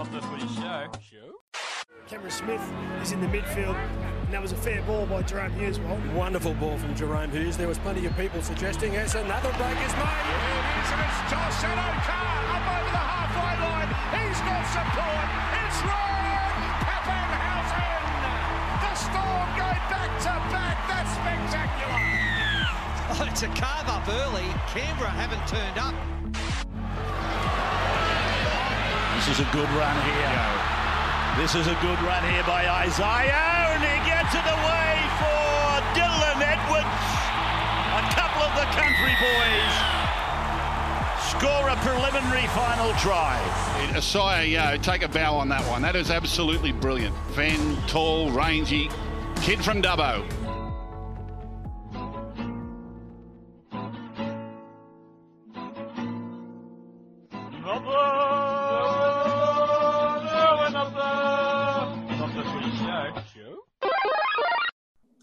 Not the footy show. Show? Cameron Smith is in the midfield, and that was a fair ball by Jahrome Hughes. Well, Wonderful ball from Jahrome Hughes. There was plenty of people suggesting as another break is made. It is, and it's Josh Addo-Carr up over the halfway line. He's got support. It's Ryan Papenhuyzen. The Storm go back to back. That's spectacular. Oh, it's a carve up early. Canberra haven't turned up. This is a good run here. This is a good run here by Isaah, and he gets it away for Dylan Edwards. A couple of the country boys score a preliminary final try. Isaah yeah, take a bow on that one. That is absolutely brilliant. Fan, tall, rangy, kid from Dubbo.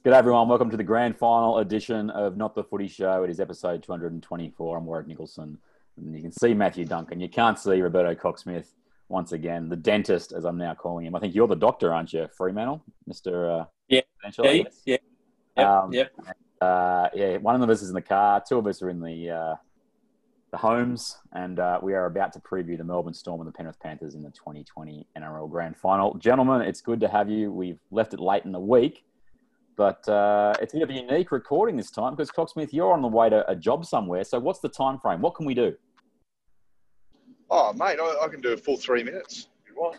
G'day everyone, welcome to the grand final edition of Not the Footy Show. It is episode 224. I'm Warwick Nicholson. And you can see Matthew Duncan. You can't see Roberto Cocksmith once again, the dentist, as I'm now calling him. I think you're the doctor, aren't you, Fremantle? Mr. Uh, Yeah. Yeah, yeah. Yep, Um, yep. Uh, yeah, one of us is in the car, two of us are in the uh, the homes, and uh, we are about to preview the Melbourne Storm and the Penrith Panthers in the 2020 NRL Grand Final. Gentlemen, it's good to have you. We've left it late in the week, but uh, it's a bit of a unique recording this time because Cocksmith, you're on the way to a job somewhere. So, what's the time frame? What can we do? Oh, mate, I, I can do a full three minutes if you want.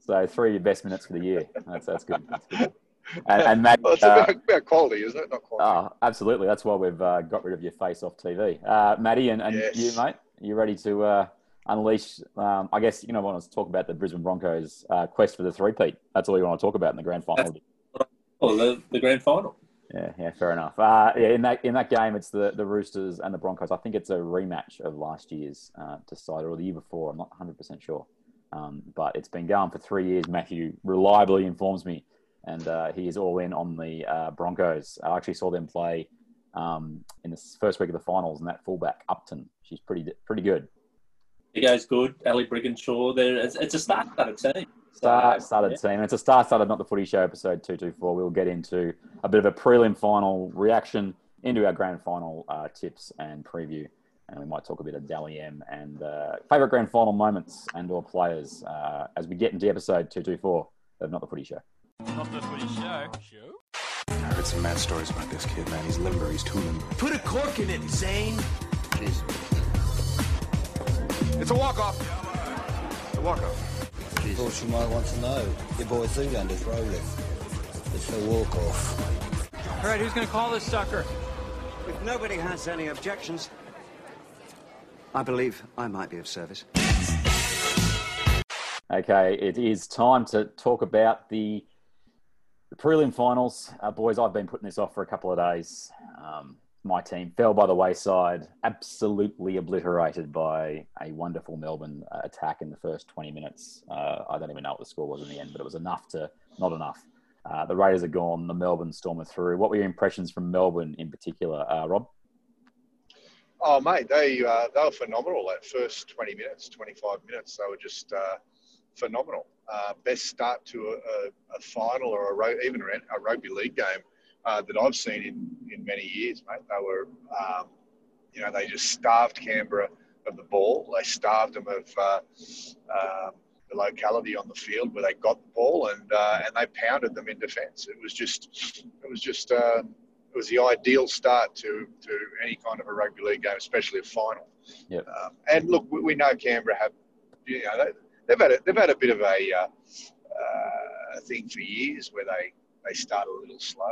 So, three of your best minutes for the year. That's that's good. That's good. And, and Matt, Well, it's uh, about, about quality, isn't it? Not quality. Oh, absolutely. That's why we've uh, got rid of your face off TV. Uh, Matty and, and Yes. you, mate, you ready to uh, unleash? Um, I guess you know, what I want to talk about the Brisbane Broncos' uh, quest for the three-peat. That's all you want to talk about in the grand final. Oh, the, the grand final. Yeah, yeah, fair enough. Uh, yeah, in that in that game, it's the, the Roosters and the Broncos. I think it's a rematch of last year's uh, decider or the year before. I'm not 100 percent sure, um, but it's been going for three years. Matthew reliably informs me, and uh, he is all in on the uh, Broncos. I actually saw them play um, in the first week of the finals, and that fullback Upton, she's pretty pretty good. He goes good. Ali Brigginshaw. There, it's, it's a star-studded team. Start started yeah. team. It's a star started, not the footy show episode 224. We'll get into a bit of a prelim final reaction into our grand final uh, tips and preview. And we might talk a bit of Dally M and uh, favourite grand final moments and or players uh, as we get into episode 224 of Not the Footy Show. Not the footy show. Show? I heard some mad stories about this kid, man. He's limber. He's too limber. put a cork in it, Zane. It's a walk-off. It's a walk-off. Thought you might want to know. Your boy Zoolander's rolling. It's a walk-off. All right, who's going to call this sucker? If nobody has any objections, I believe I might be of service. Okay, it is time to talk about the, the prelim finals. Uh, boys, I've been putting this off for a couple of days. Um, my team fell by the wayside, absolutely obliterated by a wonderful Melbourne uh, attack in the first 20 minutes. Uh, I don't even know what the score was in the end, but it was enough to not enough. Uh, the Raiders are gone, the Melbourne Storm are through. What were your impressions from Melbourne in particular, uh, Rob? Oh, mate, they uh, they were phenomenal that first 20 minutes, 25 minutes. They were just uh, phenomenal. Best start to a, a, a final or a even a rugby league game uh, that I've seen in, in many years, mate. They were, um, you know, they just starved Canberra of the ball. They starved them of uh, um, the locality on the field where they got the ball, and uh, and they pounded them in defence. It was just, it was just. Uh, it was the ideal start to, to any kind of a rugby league game, especially a final. Yep. Um, and look, we, we know Canberra have, you know, they, they've had a, they've had a bit of a uh, uh, thing for years where they, they start a little slow.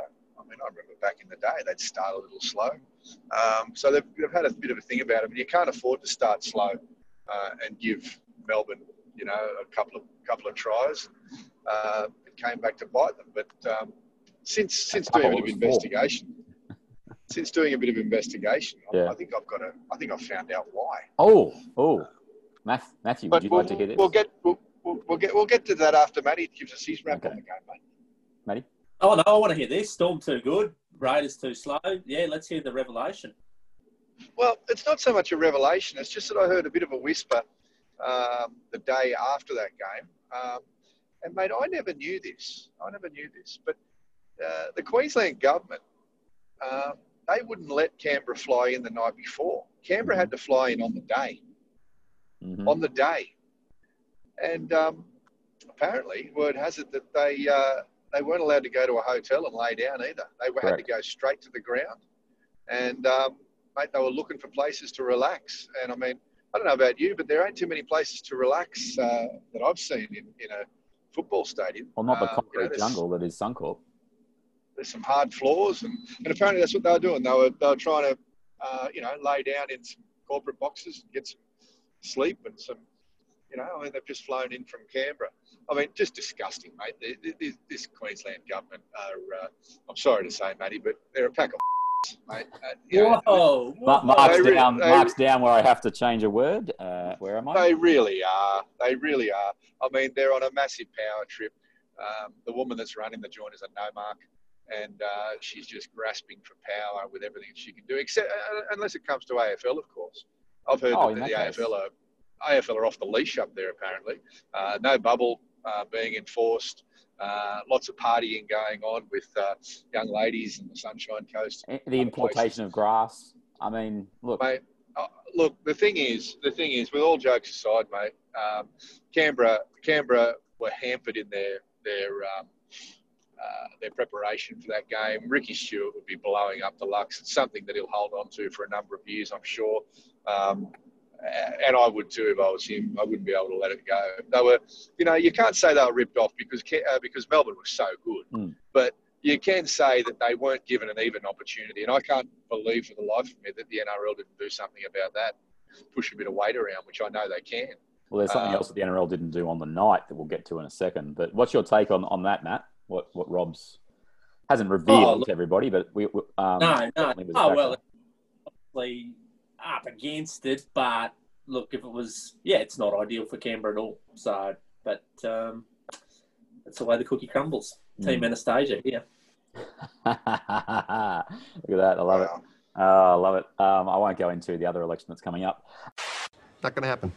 I mean, I remember back in the day they'd start a little slow. Um, so they've, they've had a bit of a thing about it, but you can't afford to start slow uh, and give Melbourne, you know, a couple of couple of tries. Uh, it came back to bite them, but um, since since doing a bit of investigation, since doing a bit of investigation, I- Yeah. I think I've got a, I think I've found out why. Oh, oh, Matthew, would you we'll, like to hear this? we'll get we'll, we'll, we'll get we'll get to that after Matty gives us his wrap Okay. on the game, mate. Matty? Oh no, I want to hear this. Storm too good. Raiders too slow. Yeah, let's hear the revelation. Well, it's not so much a revelation. It's just that I heard a bit of a whisper um, the day after that game. Um, and mate, I never knew this. I never knew this, but uh, the Queensland government um, they wouldn't let Canberra fly in the night before. Canberra had to fly in on the day. Mm-hmm. On the day, and um, apparently, word has it that they uh, they weren't allowed to go to a hotel and lay down either. They were, had to go straight to the ground, and um, mate, they were looking for places to relax. And I mean, I don't know about you, but there ain't too many places to relax uh, that I've seen in, in a football stadium. Well, not the Um, concrete you know, jungle that is Suncorp. there's some hard floors, and, and apparently that's what they were doing. They were, they were trying to, uh, you know, lay down in some corporate boxes and get some sleep and some, you know, I mean, they've just flown in from Canberra. I mean, just disgusting, mate. This, this, this Queensland government are, uh, I'm sorry to say, Matty, but they're a pack of mate. Uh, you know, Whoa! Ma- whoa. Mark's They re- down. they- Mark's down where I have to change a word. Uh, where am I? They really are. They really are. I mean, they're on a massive power trip. Um, the woman that's running the joint is a no mark, and uh, she's just grasping for power with everything she can do, except uh, unless it comes to AFL, of course. I've heard Oh, that in the case. AFL are AFL are off the leash up there. Apparently, uh, no bubble uh, being enforced. Uh, lots of partying going on with uh, young ladies in the Sunshine Coast. the other places. importation of grass. I mean, look, mate. Uh, look, the thing is, the thing is, with all jokes aside, mate, um, Canberra, Canberra were hampered in their their um, uh, their preparation for that game. Ricky Stuart would be blowing up the Lux. It's something that he'll hold on to for a number of years, I'm sure. Um, and I would too if I was him. I wouldn't be able to let it go. They were, you know, you can't say they were ripped off because uh, because Melbourne was so good, Mm. but you can say that they weren't given an even opportunity. And I can't believe for the life of me that the NRL didn't do something about that, push a bit of weight around, which I know they can. well, there's something um, else that the NRL didn't do on the night that we'll get to in a second. But what's your take on, on that, Matt? What what Rob's hasn't revealed Oh, look- to everybody, but we we- um, No, no. certainly was a Oh well, obviously up against it, but look, if it was, yeah, it's not ideal for Canberra at all. So, but um, that's the way the cookie crumbles. Team Mm. Anastasia, yeah. Look at that. I love it. Oh, I love it. Um, I won't go into the other election that's coming up. Not going to happen.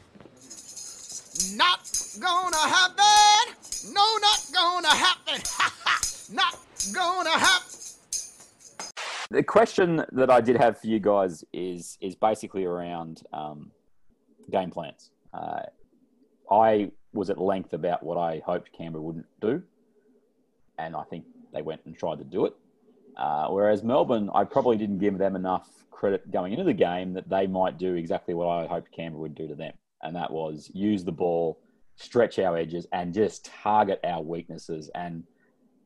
Not gonna happen. No, not gonna happen. not gonna happen. The question that I did have for you guys is is basically around um, game plans. Uh, I was at length about what I hoped Canberra wouldn't do, and I think they went and tried to do it. Uh, whereas Melbourne, I probably didn't give them enough credit going into the game that they might do exactly what I hoped Canberra would do to them, and that was use the ball, stretch our edges, and just target our weaknesses. And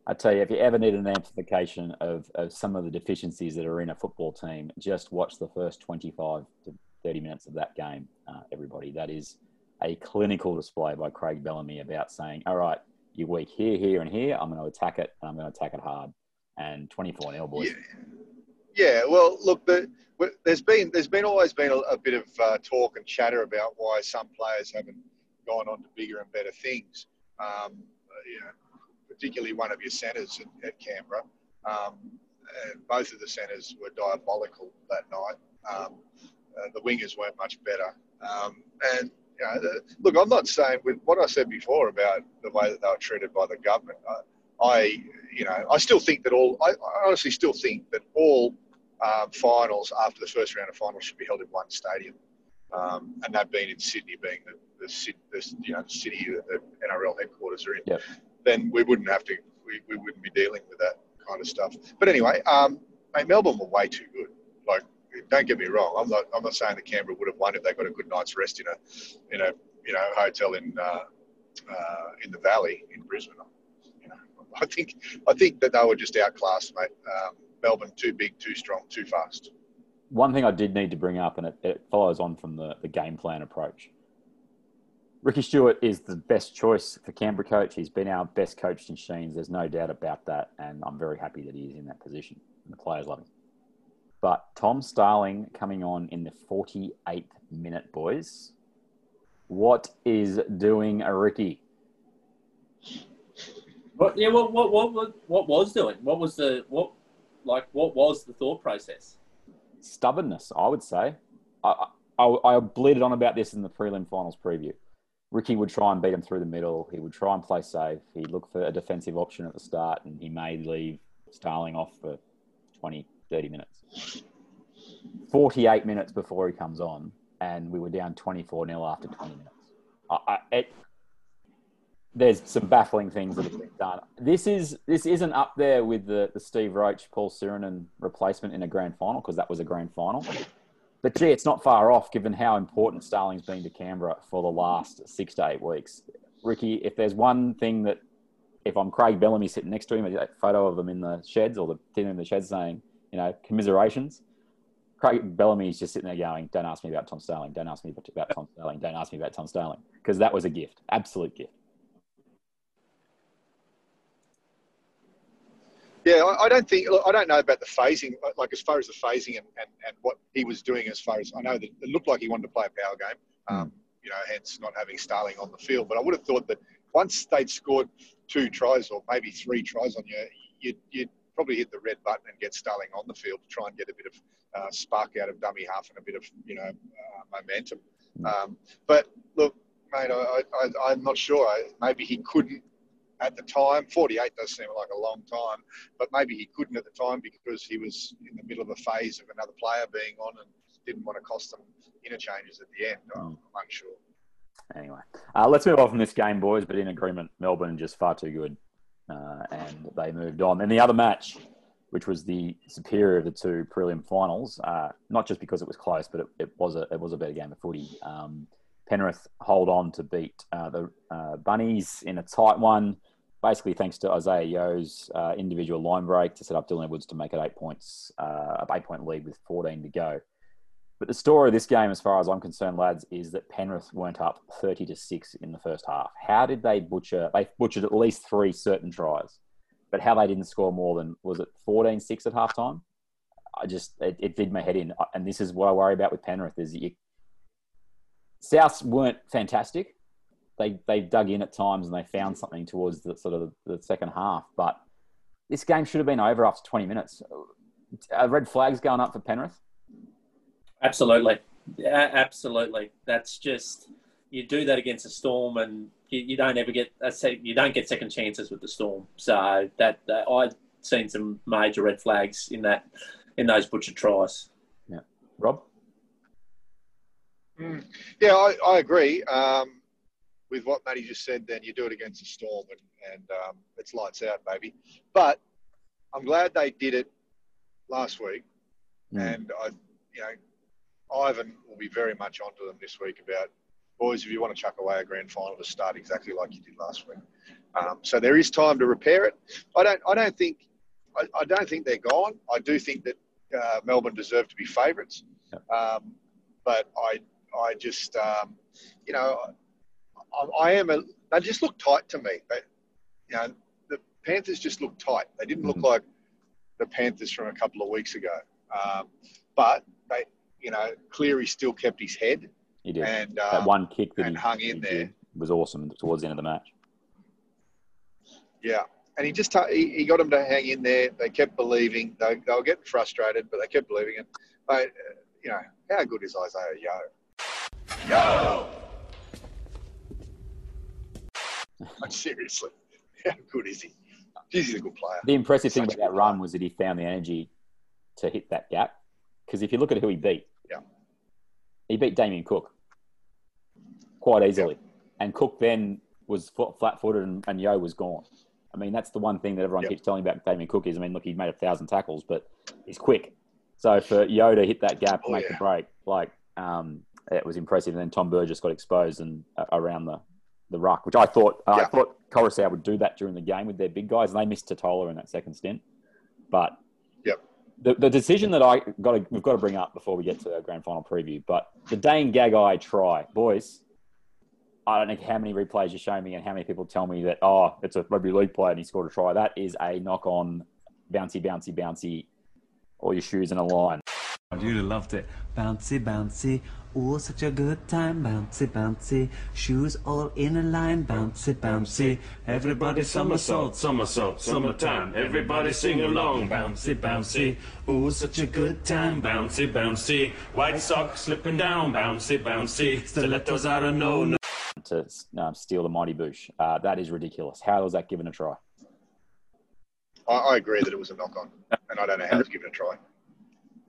I tell you, if you ever need an amplification of, of some of the deficiencies that are in a football team, just watch the first 25 to 30 minutes of that game, uh, everybody. That is a clinical display by Craig Bellamy about saying, all right, you're weak here, here, and here. I'm going to attack it, and I'm going to attack it hard. And 24 nil, boys. Yeah, yeah. well, look, the, there's been there's been always been a, a bit of uh, talk and chatter about why some players haven't gone on to bigger and better things. Um, you know, particularly one of your centres at, at Canberra. Um, both of the centres were diabolical that night. Um, uh, the wingers weren't much better. Um, and you know, the, look, I'm not saying with what I said before about the way that they were treated by the government. I, I you know, I still think that all. I, I honestly still think that all um, finals after the first round of finals should be held in one stadium, um, and that being in Sydney, being the, the, the you know city that the NRL headquarters are in. Yep. Then we wouldn't have to. We, we wouldn't be dealing with that kind of stuff. But anyway, um, mate, Melbourne were way too good. Like, don't get me wrong. I'm not. I'm not saying that Canberra would have won if they got a good night's rest in a, in a, you know, hotel in, uh, uh, in the valley in Brisbane. You know, I think. I think that they were just outclassed, mate. Um, Melbourne too big, too strong, too fast. One thing I did need to bring up, and it, it follows on from the, the game plan approach. Ricky Stuart is the best choice for Canberra coach. He's been our best coach in Sheens. There's no doubt about that. And I'm very happy that he is in that position. And the players love him. But Tom Starling coming on in the 48th minute, boys. What is doing a Ricky? What? Yeah. What? What? What? What, was doing? What was the what? Like, what was the thought process? Stubbornness, I would say. I, I, I bleated on about this in the prelim finals preview. Ricky would try and beat him through the middle. He would try and play safe. He'd look for a defensive option at the start, and he may leave Starling off for 20, 30 minutes. 48 minutes before he comes on, and we were down 24 0 after 20 minutes. I, I, it, there's some baffling things that have been done. This is this isn't up there with the, the Steve Roach, Paul Sironen replacement in a grand final because that was a grand final. But gee, it's not far off given how important Starling's been to Canberra for the last six to eight weeks. Ricky, if there's one thing that, if I'm Craig Bellamy sitting next to him, that photo of them in the sheds or the dinner in the sheds saying, you know, commiserations. Craig Bellamy is just sitting there going, "Don't ask me about Tom Starling. Don't ask me about Tom Starling. Don't ask me about Tom Starling," because that was a gift, absolute gift. Yeah, I, I don't think I don't know about the phasing. Like as far as the phasing and, and, and what he was doing, as far as I know, that it looked like he wanted to play a power game. Um, you know, hence not having Starling on the field. But I would have thought that once they'd scored two tries or maybe three tries on you, you'd, you'd probably hit the red button and get Starling on the field to try and get a bit of uh, spark out of dummy half and a bit of you know uh, momentum. Um, but look, mate, I, I, I'm not sure. Maybe he couldn't at the time. 48 does seem like a long time, but maybe he couldn't at the time because he was in the middle of a phase of another player being on and didn't want to cost them interchanges at the end. I'm unsure. Anyway, uh, let's move on from this game, boys. But in agreement, Melbourne just far too good, uh, and they moved on. And the other match, which was the superior of the two prelim finals, uh, not just because it was close, but it, it, was a it was a better game of footy. Um, Penrith hold on to beat uh, the uh, Bunnies in a tight one, basically thanks to Isaah Yeo's uh, individual line break to set up Dylan Edwards to make it eight points, uh, a eight point lead with 14 to go. But the story of this game, as far as I'm concerned, lads, is that Penrith weren't up 30 to six in the first half. How did they butcher? They butchered at least three certain tries, but how they didn't score more than was it 14-6 at halftime? I just it, it did my head in, and this is what I worry about with Penrith is that you Souths weren't fantastic. They they dug in at times and they found something towards the sort of the, the second half. But this game should have been over after 20 minutes. Are red flags going up for Penrith? Absolutely, yeah, absolutely. That's just you do that against a storm, and you, you don't ever get you don't get second chances with the storm. So that, that I've seen some major red flags in that in those butcher tries. Yeah, Rob. Mm. Yeah, I, I agree um, with what Matty just said. Then you do it against a storm, and, and um, it's lights out, baby. But I'm glad they did it last week, mm. and I, you know, Ivan will be very much onto them this week about boys. If you want to chuck away a grand final, to start exactly like you did last week. Um, so there is time to repair it. I don't. I don't think. I, I don't think they're gone. I do think that uh, Melbourne deserve to be favourites, um, but I I just, um, you know, I, I, am a. They just look tight to me. They, you know, the Panthers just look tight. They didn't look mm-hmm. like the Panthers from a couple of weeks ago. Um, but they, you know, Cleary still kept his head. He did. And um, that one kick that he hung in there was awesome towards the end of the match. Yeah, and he just he, he got them to hang in there. They kept believing. They, they were getting frustrated, but they kept believing it. But you know, how good is Isaah Yeo? Yeo! seriously, how good is he? He's a good player. The impressive Such thing about that player. run was that he found the energy to hit that gap. Because if you look at who he beat, yeah, he beat Damien Cook quite easily, yeah. and Cook then was flat-footed and, and Yeo was gone. I mean, that's the one thing that everyone keeps telling about Damien Cook is, I mean, look, he made a thousand tackles, but he's quick. So for Yo to hit that gap, oh, make the break, like um, it was impressive. And then Tom Burgess got exposed and uh, around the, the ruck, which I thought uh, yeah. I thought Koroisau would do that during the game with their big guys, and they missed Tatola in that second stint. But yep. the, the decision that I got to, we've got to bring up before we get to our grand final preview, but the Dane Gagai try, boys. I don't know how many replays you show me and how many people tell me that oh, it's a rugby league player and he scored a try. That is a knock on, bouncy, bouncy, bouncy, all your shoes in a line. I really loved it. Bouncy, bouncy, Oh, such a good time, bouncy, bouncy. Shoes all in a line, bouncy, bouncy. Everybody somersault, somersault, summertime. Everybody sing along, bouncy, bouncy. Oh, such a good time, bouncy, bouncy. White socks slipping down, bouncy, bouncy. Stilettos are a no-no. to um, steal the mighty bush. Uh, that is ridiculous. How was that given a try? I, I agree that it was a knock on, and I don't know how to give it a try.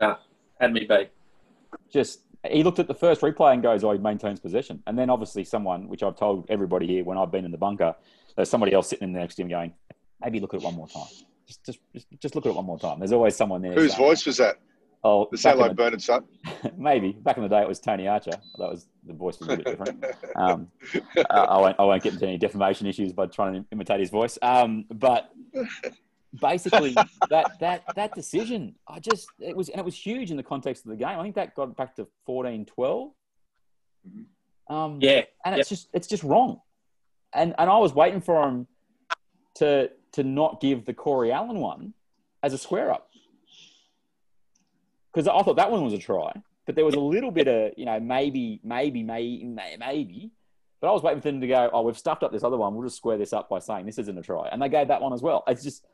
Nah, had me beat. Just he looked at the first replay and goes, "Oh, he maintains possession." And then obviously someone, which I've told everybody here when I've been in the bunker, there's somebody else sitting in the next to him going, "Maybe look at it one more time. Just, just, just, just look at it one more time." There's always someone there. Whose saying, voice was that? Oh, it sound like the- Bernard Sutton? Maybe back in the day it was Tony Archer. That was the voice was a bit different. Um, uh, I won't I won't get into any defamation issues by trying to imitate his voice. Um, but basically that that that decision, I just it was and it was huge in the context of the game. I think that got back to 14-12. Um, Yeah, and yep. it's just it's just wrong. And and I was waiting for him to to not give the Corey Allen one as a square up because I thought that one was a try, but there was a little bit of you know maybe maybe maybe maybe. But I was waiting for them to go. Oh, we've stuffed up this other one. We'll just square this up by saying this isn't a try, and they gave that one as well. It's just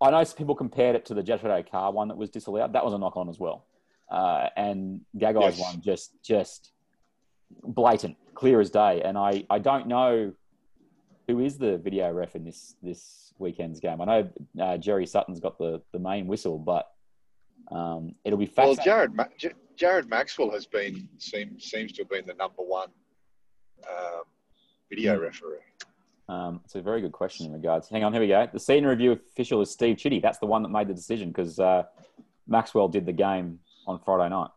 I know some people compared it to the Jethro car one that was disallowed. That was a knock on as well, uh, and Gagai's Yes. one just just blatant, clear as day. And I I don't know who is the video ref in this this weekend's game. I know uh, Jerry Sutton's got the the main whistle, but um, it'll be fascinating. Well. Jared Ma- J- Jared Maxwell has been seems seems to have been the number one um, video referee. Um, it's a very good question in regards. Hang on, here we go. The senior review official is Steve Chiddy. That's the one that made the decision because uh, Maxwell did the game on Friday night.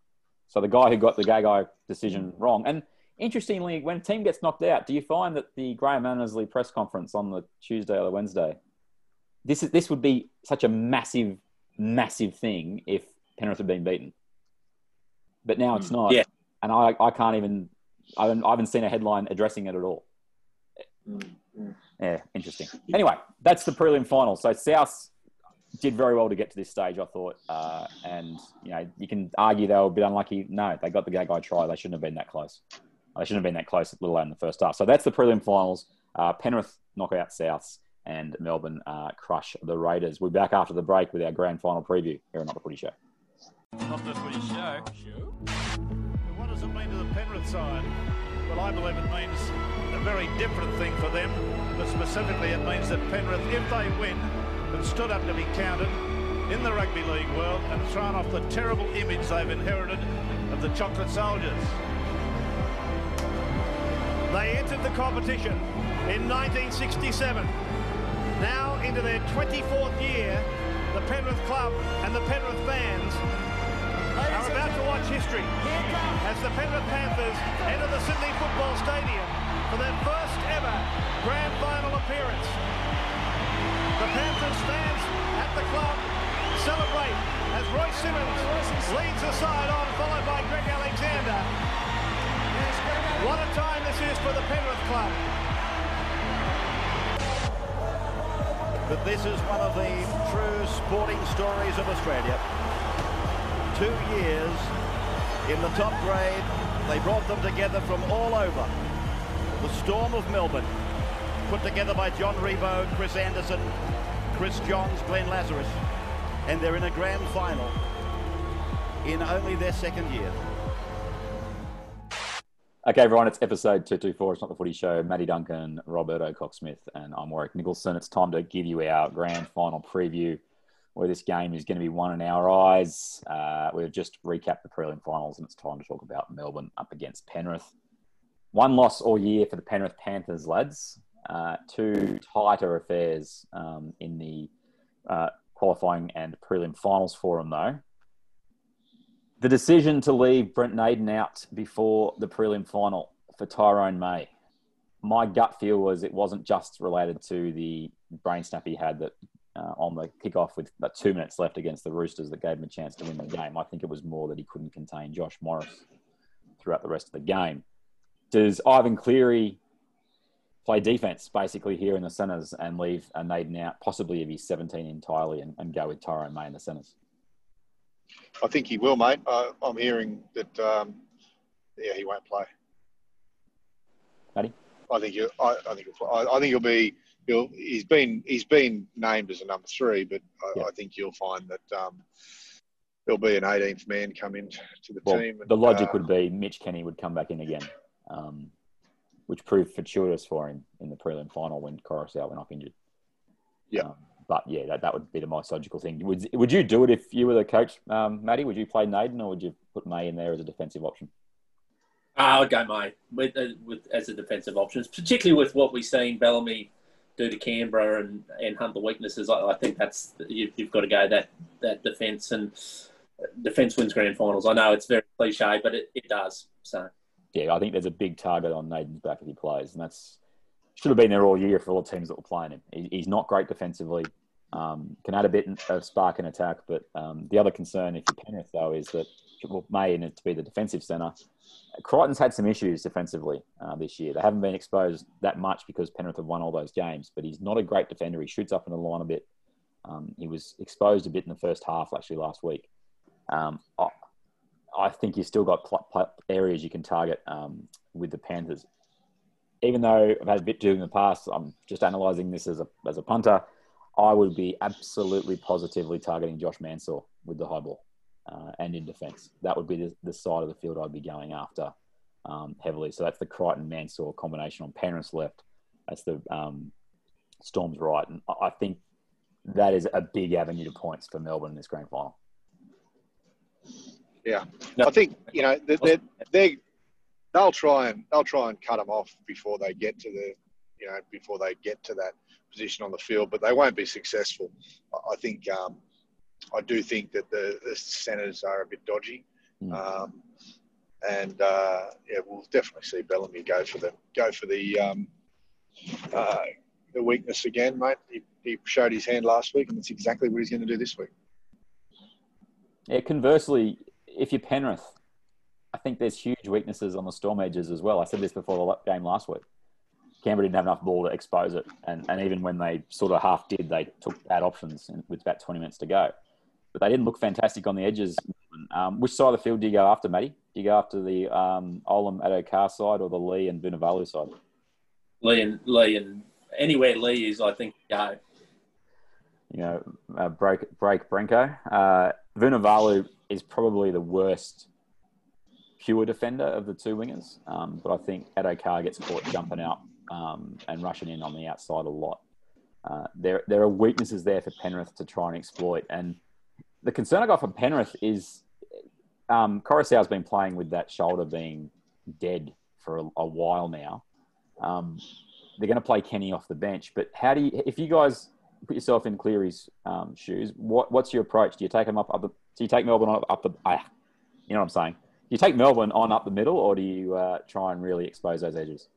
So the guy who got the Gagai decision wrong. And interestingly, when a team gets knocked out, do you find that the Graham Annesley press conference on the Tuesday or the Wednesday, this is this would be such a massive, massive thing if Penrith had been beaten. But now it's not. Yeah. And I, I can't even, I haven't, I haven't seen a headline addressing it at all. Yeah, interesting. Anyway, that's the prelim final. So South did very well to get to this stage, I thought. Uh, and you know, you can argue they were a bit unlucky. No, they got the Gagai try. They shouldn't have been that close. They shouldn't have been that close, little in the first half. So that's the prelim finals. Uh, Penrith knock out Souths and Melbourne uh, crush the Raiders. We'll be back after the break with our grand final preview here on Not the Footy Show. Not the footy. Show. What does it mean to the Penrith side? Well, I believe it means a very different thing for them. But specifically, it means that Penrith, if they win, have stood up to be counted in the rugby league world and thrown off the terrible image they've inherited of the chocolate soldiers. They entered the competition in 1967. Now into their 24th year, the Penrith Club and the Penrith fans are about to watch history as the Penrith Panthers enter the Sydney Football Stadium for their first ever grand final appearance. The Panthers fans at the club celebrate as Roy Simmons leads the side on, followed by Greg Alexander. What a time this is for the Penrith Club. But this is one of the true sporting stories of Australia. Two years in the top grade, they brought them together from all over. The Storm of Melbourne, put together by John Ribot, Chris Anderson, Chris Johns, Glenn Lazarus, and they're in a grand final in only their second year. Okay, everyone, it's episode 224. It's not the footy show. Matty Duncan, Roberto Cocksmith, and I'm Warwick Nicholson. It's time to give you our grand final preview where this game is going to be won in our eyes. Uh, we've just recapped the prelim finals, and it's time to talk about Melbourne up against Penrith. One loss all year for the Penrith Panthers, lads. Uh, two tighter affairs um, in the uh, qualifying and prelim finals for them, though. The decision to leave Brent Naden out before the prelim final for Tyrone May. My gut feel was it wasn't just related to the brain snap he had that uh, on the kickoff with about two minutes left against the Roosters that gave him a chance to win the game. I think it was more that he couldn't contain Josh Morris throughout the rest of the game. Does Ivan Cleary play defense basically here in the centres and leave a Naden out, possibly if he's 17 entirely, and, and go with Tyrone May in the centres? I think he will, mate. Uh, I'm hearing that. Um, yeah, he won't play. Matty? I think you. I, I think. He'll, I, I think he'll be. He'll. He's been. He's been named as a number three, but I, Yeah. I think you'll find that um, there'll be an 18th man come in to the Well, team. And, the logic uh, would be Mitch Kenny would come back in again, um, which proved fortuitous for him in the prelim final when Koroisau went off injured. Yeah. Um, but yeah, that, that would be the most logical thing. Would would you do it if you were the coach, um, Matty? Would you play Naden or would you put May in there as a defensive option? I would go May with, uh, with as a defensive option, particularly with what we've seen Bellamy do to Canberra and, and hunt the weaknesses. I, I think that's you, you've got to go that that defence and defence wins grand finals. I know it's very cliche, but it, it does. So yeah, I think there's a big target on Naden's back if he plays, and that's should have been there all year for all the teams that were playing him. He, he's not great defensively. Um, can add a bit of spark in attack, but um, the other concern if you're Penrith though is that well, May needs to be the defensive centre. Crichton's had some issues defensively uh, this year. They haven't been exposed that much because Penrith have won all those games, but he's not a great defender. He shoots up in the line a bit. Um, he was exposed a bit in the first half actually last week. Um, I, I, think you've still got pl- pl- areas you can target um, with the Panthers. Even though I've had a bit to do in the past, I'm just analysing this as a, as a punter. I would be absolutely positively targeting Josh Mansour with the high ball uh, and in defence. That would be the, the, side of the field I'd be going after um, heavily. So that's the Crichton Mansour combination on Penrith's left. That's the um, Storm's right. And I think that is a big avenue to points for Melbourne in this grand final. Yeah, I think you know they they they'll try and they'll try and cut them off before they get to the you know before they get to that position on the field, but they won't be successful. I think um, I do think that the, the centres are a bit dodgy, mm. um, and uh, yeah, we'll definitely see Bellamy go for the go for the um, uh, the weakness again, mate. He, he showed his hand last week, and that's exactly what he's going to do this week. Yeah. Conversely, if you're Penrith, I think there's huge weaknesses on the storm edges as well. I said this before the game last week. Canberra didn't have enough ball to expose it, and, and even when they sort of half did, they took bad options with about 20 minutes to go. But they didn't look fantastic on the edges. Um, which side of the field do you go after, Matty? Do you go after the um, Olam Addo-Carr side or the Lee and Vunivalu side? Lee and Lee and anywhere Lee is, I think go. You know, uh, break break Brenko. Uh, Vunivalu is probably the worst pure defender of the two wingers, um, but I think Addo-Carr gets caught jumping out um, and rushing in on the outside a lot. Uh, there, there are weaknesses there for Penrith to try and exploit. And the concern I got from Penrith is um, Koroisau's been playing with that shoulder being dead for a, a while now. Um, they're going to play Kenny off the bench, but how do you, if you guys put yourself in Cleary's um, shoes, what, what's your approach? Do you take him up, up the, do you take Melbourne up, up the, ah, you know what I'm saying? Do you take Melbourne on up the middle or do you uh, try and really expose those edges?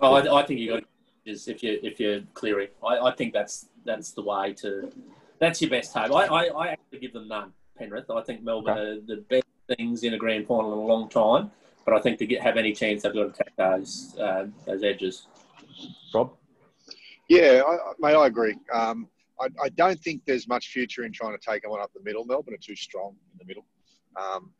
Oh, I, I think you got is if you if you're Cleary. I, I think that's that's the way to. That's your best hope. I, I, I actually give them none. Penrith. I think Melbourne okay. are the best things in a grand final in a long time. But I think to get have any chance, they've got to take those uh, those edges. Rob. Yeah, I, mate, I agree. Um, I, I, don't think there's much future in trying to take one up the middle. Melbourne are too strong in the middle. Um,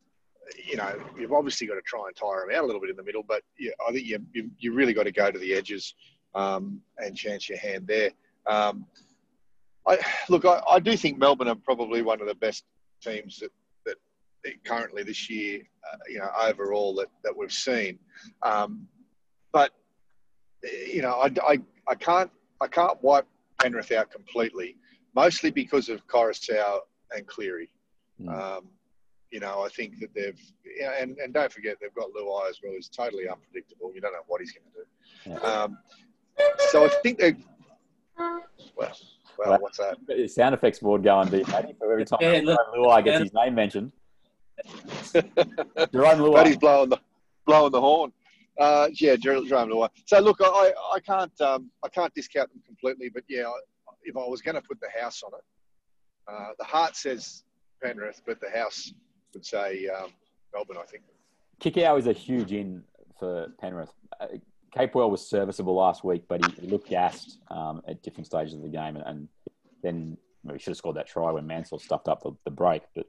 you know, you've obviously got to try and tire them out a little bit in the middle, but yeah, I think you, you, you really got to go to the edges um, and chance your hand there. Um, I, look, I, I, do think Melbourne are probably one of the best teams that, that currently this year, uh, you know, overall that, that we've seen. Um, but, you know, I, I, I, can't, I can't wipe Penrith out completely, mostly because of Koroisau and Cleary. Mm. you know, I think that they've, and, and don't forget, they've got Luai as well, who's totally unpredictable. You don't know what he's going to do. Yeah. Um, so I think they. Well, well, well, what's that? Sound effects board going deep, Matty. For every time yeah, look, Luai gets yeah. his name mentioned. Jarome Luai. Matty's blowing the blowing the horn. Uh, yeah, Jarome Luai. So look, I, I can't um, I can't discount them completely, but yeah, if I was going to put the house on it, uh, the heart says Penrith, but the house would say um, Melbourne. I think. Kikau is a huge in for Penrith. Capewell was serviceable last week, but he, he looked gassed um, at different stages of the game, and, and then well, he should have scored that try when Mansour stuffed up the, the break. But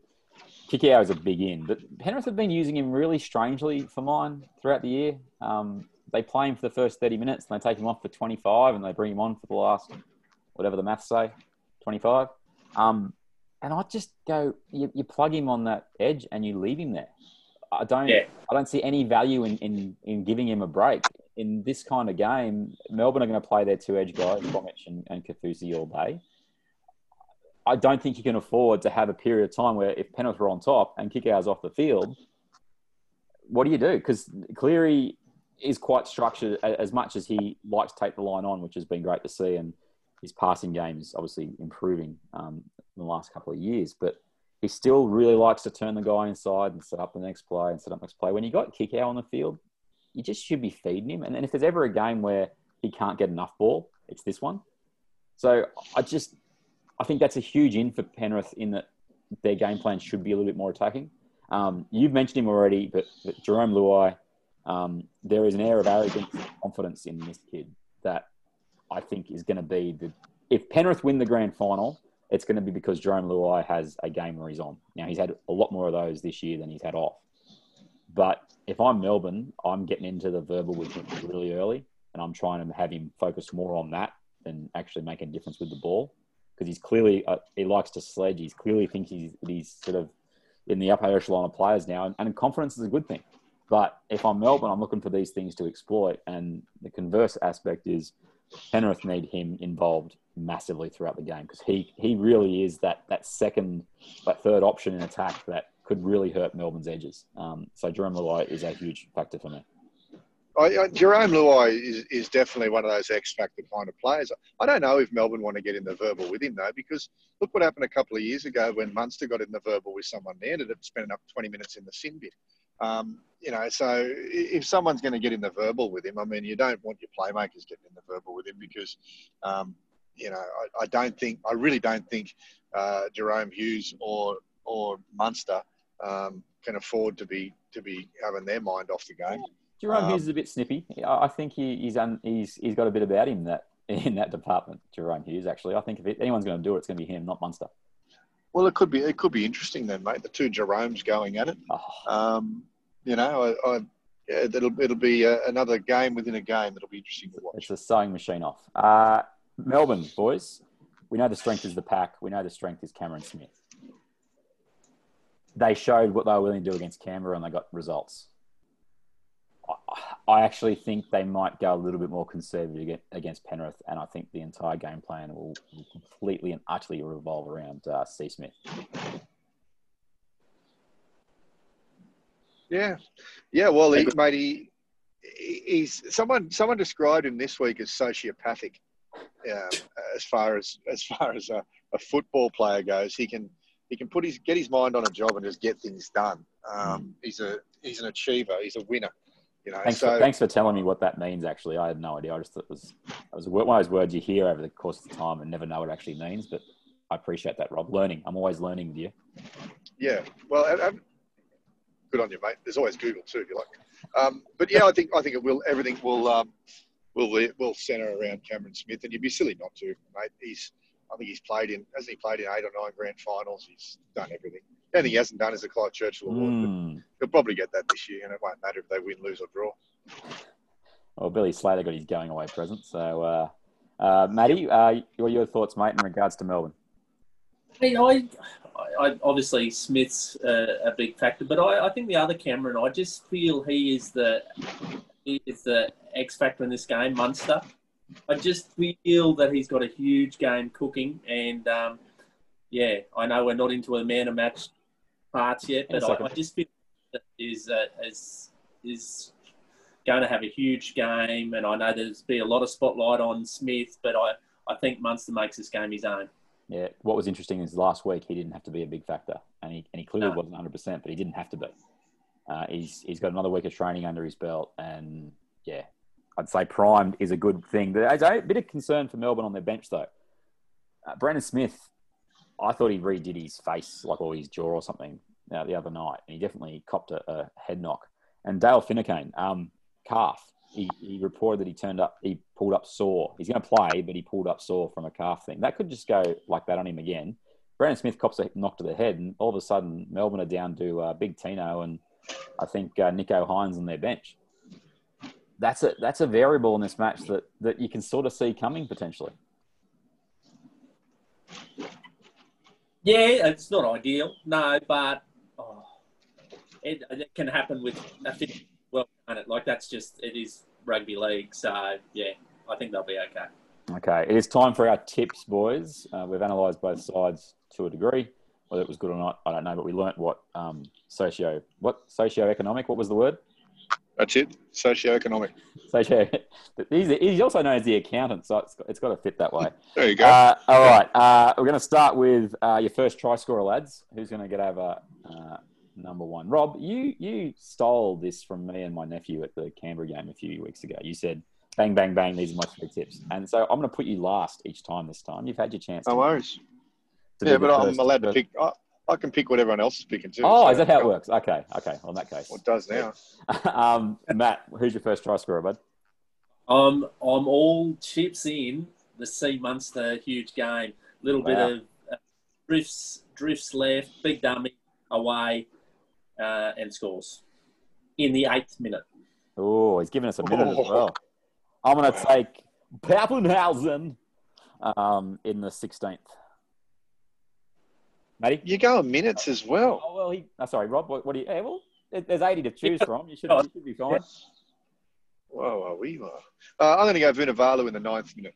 Kikau is a big in. But Penrith have been using him really strangely for mine throughout the year. Um, they play him for the first 30 minutes, and they take him off for 25, and they bring him on for the last, whatever the maths say, 25. Um, and I just go, you, you plug him on that edge and you leave him there. I don't. Yeah. I don't see any value in, in, in giving him a break in this kind of game. Melbourne are going to play their two edge guys, Bromwich and, and all day. I don't think you can afford to have a period of time where if Penrith are on top and kick ours off the field, what do you do? Because Cleary is quite structured as much as he likes to take the line on, which has been great to see. And his passing game is obviously improving um, in the last couple of years. But he still really likes to turn the guy inside and set up the next play and set up next play. When you got Kikau on the field, you just should be feeding him. And then if there's ever a game where he can't get enough ball, it's this one. So I just, I think that's a huge in for Penrith in that their game plan should be a little bit more attacking. Um, you've mentioned him already, but, but Jarome Luai, um, there is an air of arrogance and confidence in this kid that I think is going to be the. If Penrith win the grand final, it's going to be because Jarome Luai has a game where he's on. Now he's had a lot more of those this year than he's had off. But if I'm Melbourne, I'm getting into the verbal with him really early, and I'm trying to have him focus more on that than actually making a difference with the ball because he's clearly uh, he likes to sledge. He's clearly thinks he's he's sort of in the upper echelon of players now, and, and confidence is a good thing. But if I'm Melbourne, I'm looking for these things to exploit, and the converse aspect is Penrith need him involved massively throughout the game because he he really is that that second, that third option in attack that could really hurt Melbourne's edges. Um, so Jarome Luai is a huge factor for me. I, Jerome Luai is, is definitely one of those X factor kind of players. I don't know if Melbourne want to get in the verbal with him though, because look what happened a couple of years ago when Munster got in the verbal with someone. They ended up spending up 20 minutes in the sin bit. Um, you know, so if someone's going to get in the verbal with him, I mean, you don't want your playmakers getting in the verbal with him because, um, you know, I, I don't think, I really don't think uh, Jahrome Hughes or or Munster um, can afford to be to be having their mind off the game. Jahrome Um, Hughes is a bit snippy. I I think he, he's un, he's he's got a bit about him that in that department. Jahrome Hughes, actually, I think if it, anyone's going to do it, it's going to be him, not Munster. Well, it could be it could be interesting then, mate. The two Jeromes going at it. Um, you know, I, I, yeah, it'll it'll be uh, another game within a game. It'll be interesting to watch. It's a sewing machine off. Uh, Melbourne boys, we know the strength is the pack. We know the strength is Cameron Smith. They showed what they were willing to do against Canberra, and they got results. I- I actually think they might go a little bit more conservative against Penrith, and I think the entire game plan will will completely and utterly revolve around uh, C. Smith. Yeah, yeah. Well, he, mate, he, he's someone. Someone described him this week as sociopathic. Um, as far as as far as a, a football player goes, he can he can put his get his mind on a job and just get things done. Um, he's a he's an achiever. He's a winner. You know. Thanks, so for, thanks for telling me what that means. Actually, I had no idea. I just thought it was it was one of those words you hear over the course of time and never know what it actually means. But I appreciate that, Rob. Learning. I'm always learning with you. yeah. Well, and good on you, mate. There's always Google too, if you like. Um, but yeah, I think I think it will. Everything will um, will will centre around Cameron Smith, and you'd be silly not to, mate. He's I think he's played in hasn't he played in eight or nine grand finals. He's done everything. The only thing he hasn't done is the Clive Churchill Award. Mm. But he'll probably get that this year, and it won't matter if they win, lose, or draw. Well, Billy Slater got his going away present. So, uh, uh, Matty, uh, what are your thoughts, mate, in regards to Melbourne? Hey, I, I obviously Smith's uh, a big factor, but I, I think the other Cameron, I just feel he is the he is the X factor in this game. Munster, I just feel that he's got a huge game cooking, and um, yeah, I know we're not into a man of match parts yet, but I. I just feel that is uh, is is going to have a huge game, and I know there's be a lot of spotlight on Smith, but I I think Munster makes this game his own. Yeah, what was interesting is last week he didn't have to be a big factor, and he, and he clearly No. wasn't 100%, but he didn't have to be. Uh, he's, he's got another week of training under his belt, and yeah, I'd say primed is a good thing. There's a bit of concern for Melbourne on their bench, though. Uh, Brandon Smith, I thought he redid his face, like or his jaw or something, uh, the other night, and he definitely copped a, a head knock. And Dale Finucane, um, calf. He, he reported that he turned up, he pulled up sore. He's going to play, but he pulled up sore from a calf thing. That could just go like that on him again. Brandon Smith cops a knock to the head, and all of a sudden, Melbourne are down to uh, Big Tino and I think uh, Nicho Hynes on their bench. That's a that's a variable in this match that, that you can sort of see coming potentially. Yeah, it's not ideal, no, but oh, it, it can happen with. Well, can't it? like that's just it is rugby league. So yeah, I think they'll be okay. Okay, it is time for our tips, boys. Uh, we've analysed both sides to a degree. Whether it was good or not, I don't know, but we learnt what um, socio what socio-economic. What was the word? That's it. Socioeconomic. Socio. He's, he's also known as the accountant, so it's got, it's got to fit that way. There you go. Uh, all right, uh, we're going to start with uh, your first try scorer, lads. Who's going to get over uh, number one? Rob, you you stole this from me and my nephew at the Canberra game a few weeks ago. You said, "Bang, bang, bang." These are my three tips, and so I'm going to put you last each time. This time, you've had your chance. No worries. Yeah, but I'm allowed to pick. I, I can pick what everyone else is picking too. Oh, so- is that how it works? Okay, okay. Well, in that case, Well, it does now. um, Matt, who's your first try scorer, bud? Um, I'm all chips in the C Munster huge game. Little Wow. bit of uh, drifts, drifts left, big dummy away, uh, and scores in the eighth minute. Oh, he's giving us a minute as Oh. well. I'm going to take Papenhuyzen um, in the 16th. Matty? You go in minutes as well. Oh, well, he. Oh, sorry, Rob. What, what do you. Yeah, well, there's 80 to choose from. You should, you should be fine. Whoa, whoa, we were. Uh, I'm going to go Vunivalu in the ninth minute.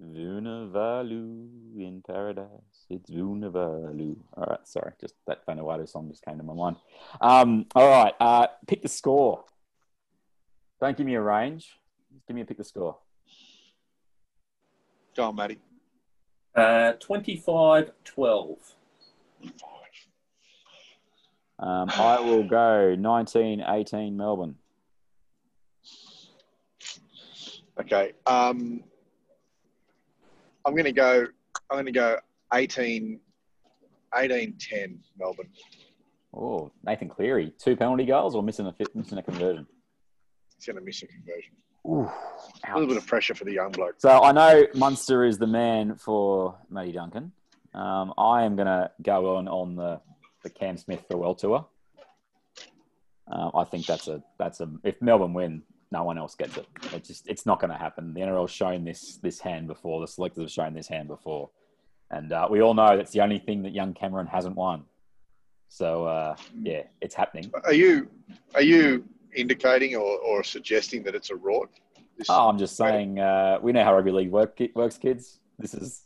Vunavalu in paradise. It's Vunavalu. All right, sorry. Just that Vanuatu song just came to my mind. Um, all right, uh, pick the score. Don't give me a range. Just give me a pick the score. Go on, Matty. Uh, 25 12. Um, I will go 1918 Melbourne. Okay. Um, I'm going to go. I'm going to go 18, 18 10 Melbourne. Oh, Nathan Cleary, two penalty goals or missing a fit, missing a conversion. He's going to miss a conversion. Ooh, A little bit of pressure for the young bloke. So I know Munster is the man for Matty Duncan. Um, I am going to go on on the, the Cam Smith farewell tour. Um, I think that's a that's a if Melbourne win, no one else gets it. It just it's not going to happen. The NRL's shown this this hand before. The selectors have shown this hand before, and uh, we all know that's the only thing that young Cameron hasn't won. So uh, yeah, it's happening. Are you are you indicating or, or suggesting that it's a rort? This- Oh, I'm just saying, uh, we know how rugby league work, works, kids. This is,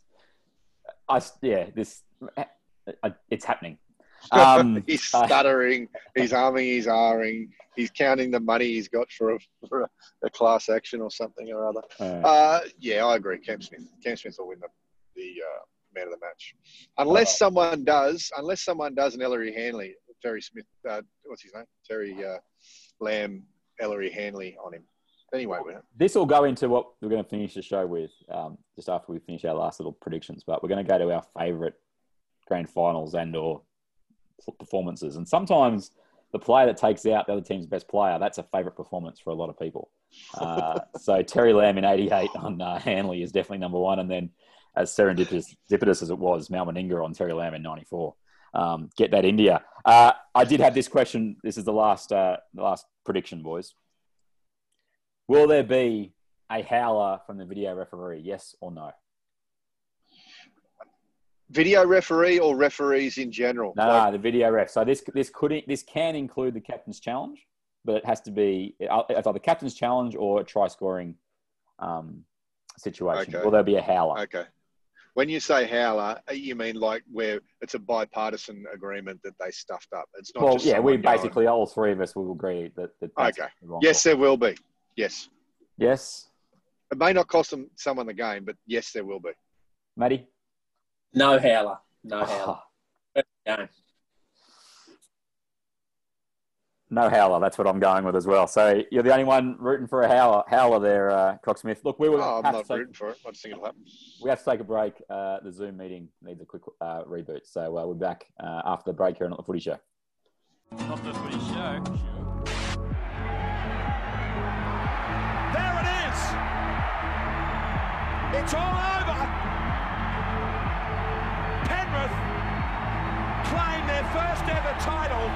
I yeah, this, uh, it's happening. Um, he's uh, stuttering. he's arming. He's ahring. He's counting the money he's got for a, for a, a class action or something or other. uh, Uh, yeah, I agree. Cam Smith. Cam Smith will win the the uh, man of the match, unless someone does. Unless someone does an Ellery Hanley, Terry Smith. Uh, what's his name? Terry uh, Lamb, Ellery Hanley on him. Anyway, this will go into what we're going to finish the show with, um, just after we finish our last little predictions. But we're going to go to our favourite grand finals and or performances, and sometimes the player that takes out the other team's best player, that's a favourite performance for a lot of people. Uh, so Terry Lamb in '88 on uh, Hanley is definitely number one, and then as serendipitous serendipitous as it was, Mal Meninga on Terry Lamb in '94. Um, get that India. Uh, I did have this question. This is the last uh, the last prediction, boys. Will there be a howler from the video referee? Yes or no? video referee or referees in general. No, Like, no, the video ref. So this this could this can include the captain's challenge, but it has to be it's either captain's challenge or a try scoring um, situation. Okay. Will there be a howler? Okay. When you say howler, uh, you mean like where it's a bipartisan agreement that they stuffed up. It's not well, yeah, we someone going, basically all three of us will agree that. that that's Okay. the Yes, call. there will be. Yes. Yes, It may not cost them someone the game, but yes, there will be. Matty. No howler. No Oh, howler. First game. no howler. That's what I'm going with as well. So you're the only one rooting for a howler, howler there, uh, Cocksmith. Look, we will Oh, I'm not take, rooting for it. I just think it'll happen. we have to take a break. Uh, the Zoom meeting needs a quick uh, reboot. So uh, we're back uh, after the break here on the Footy Show. Not the footy show. It's all over. Penrith claim their first ever title,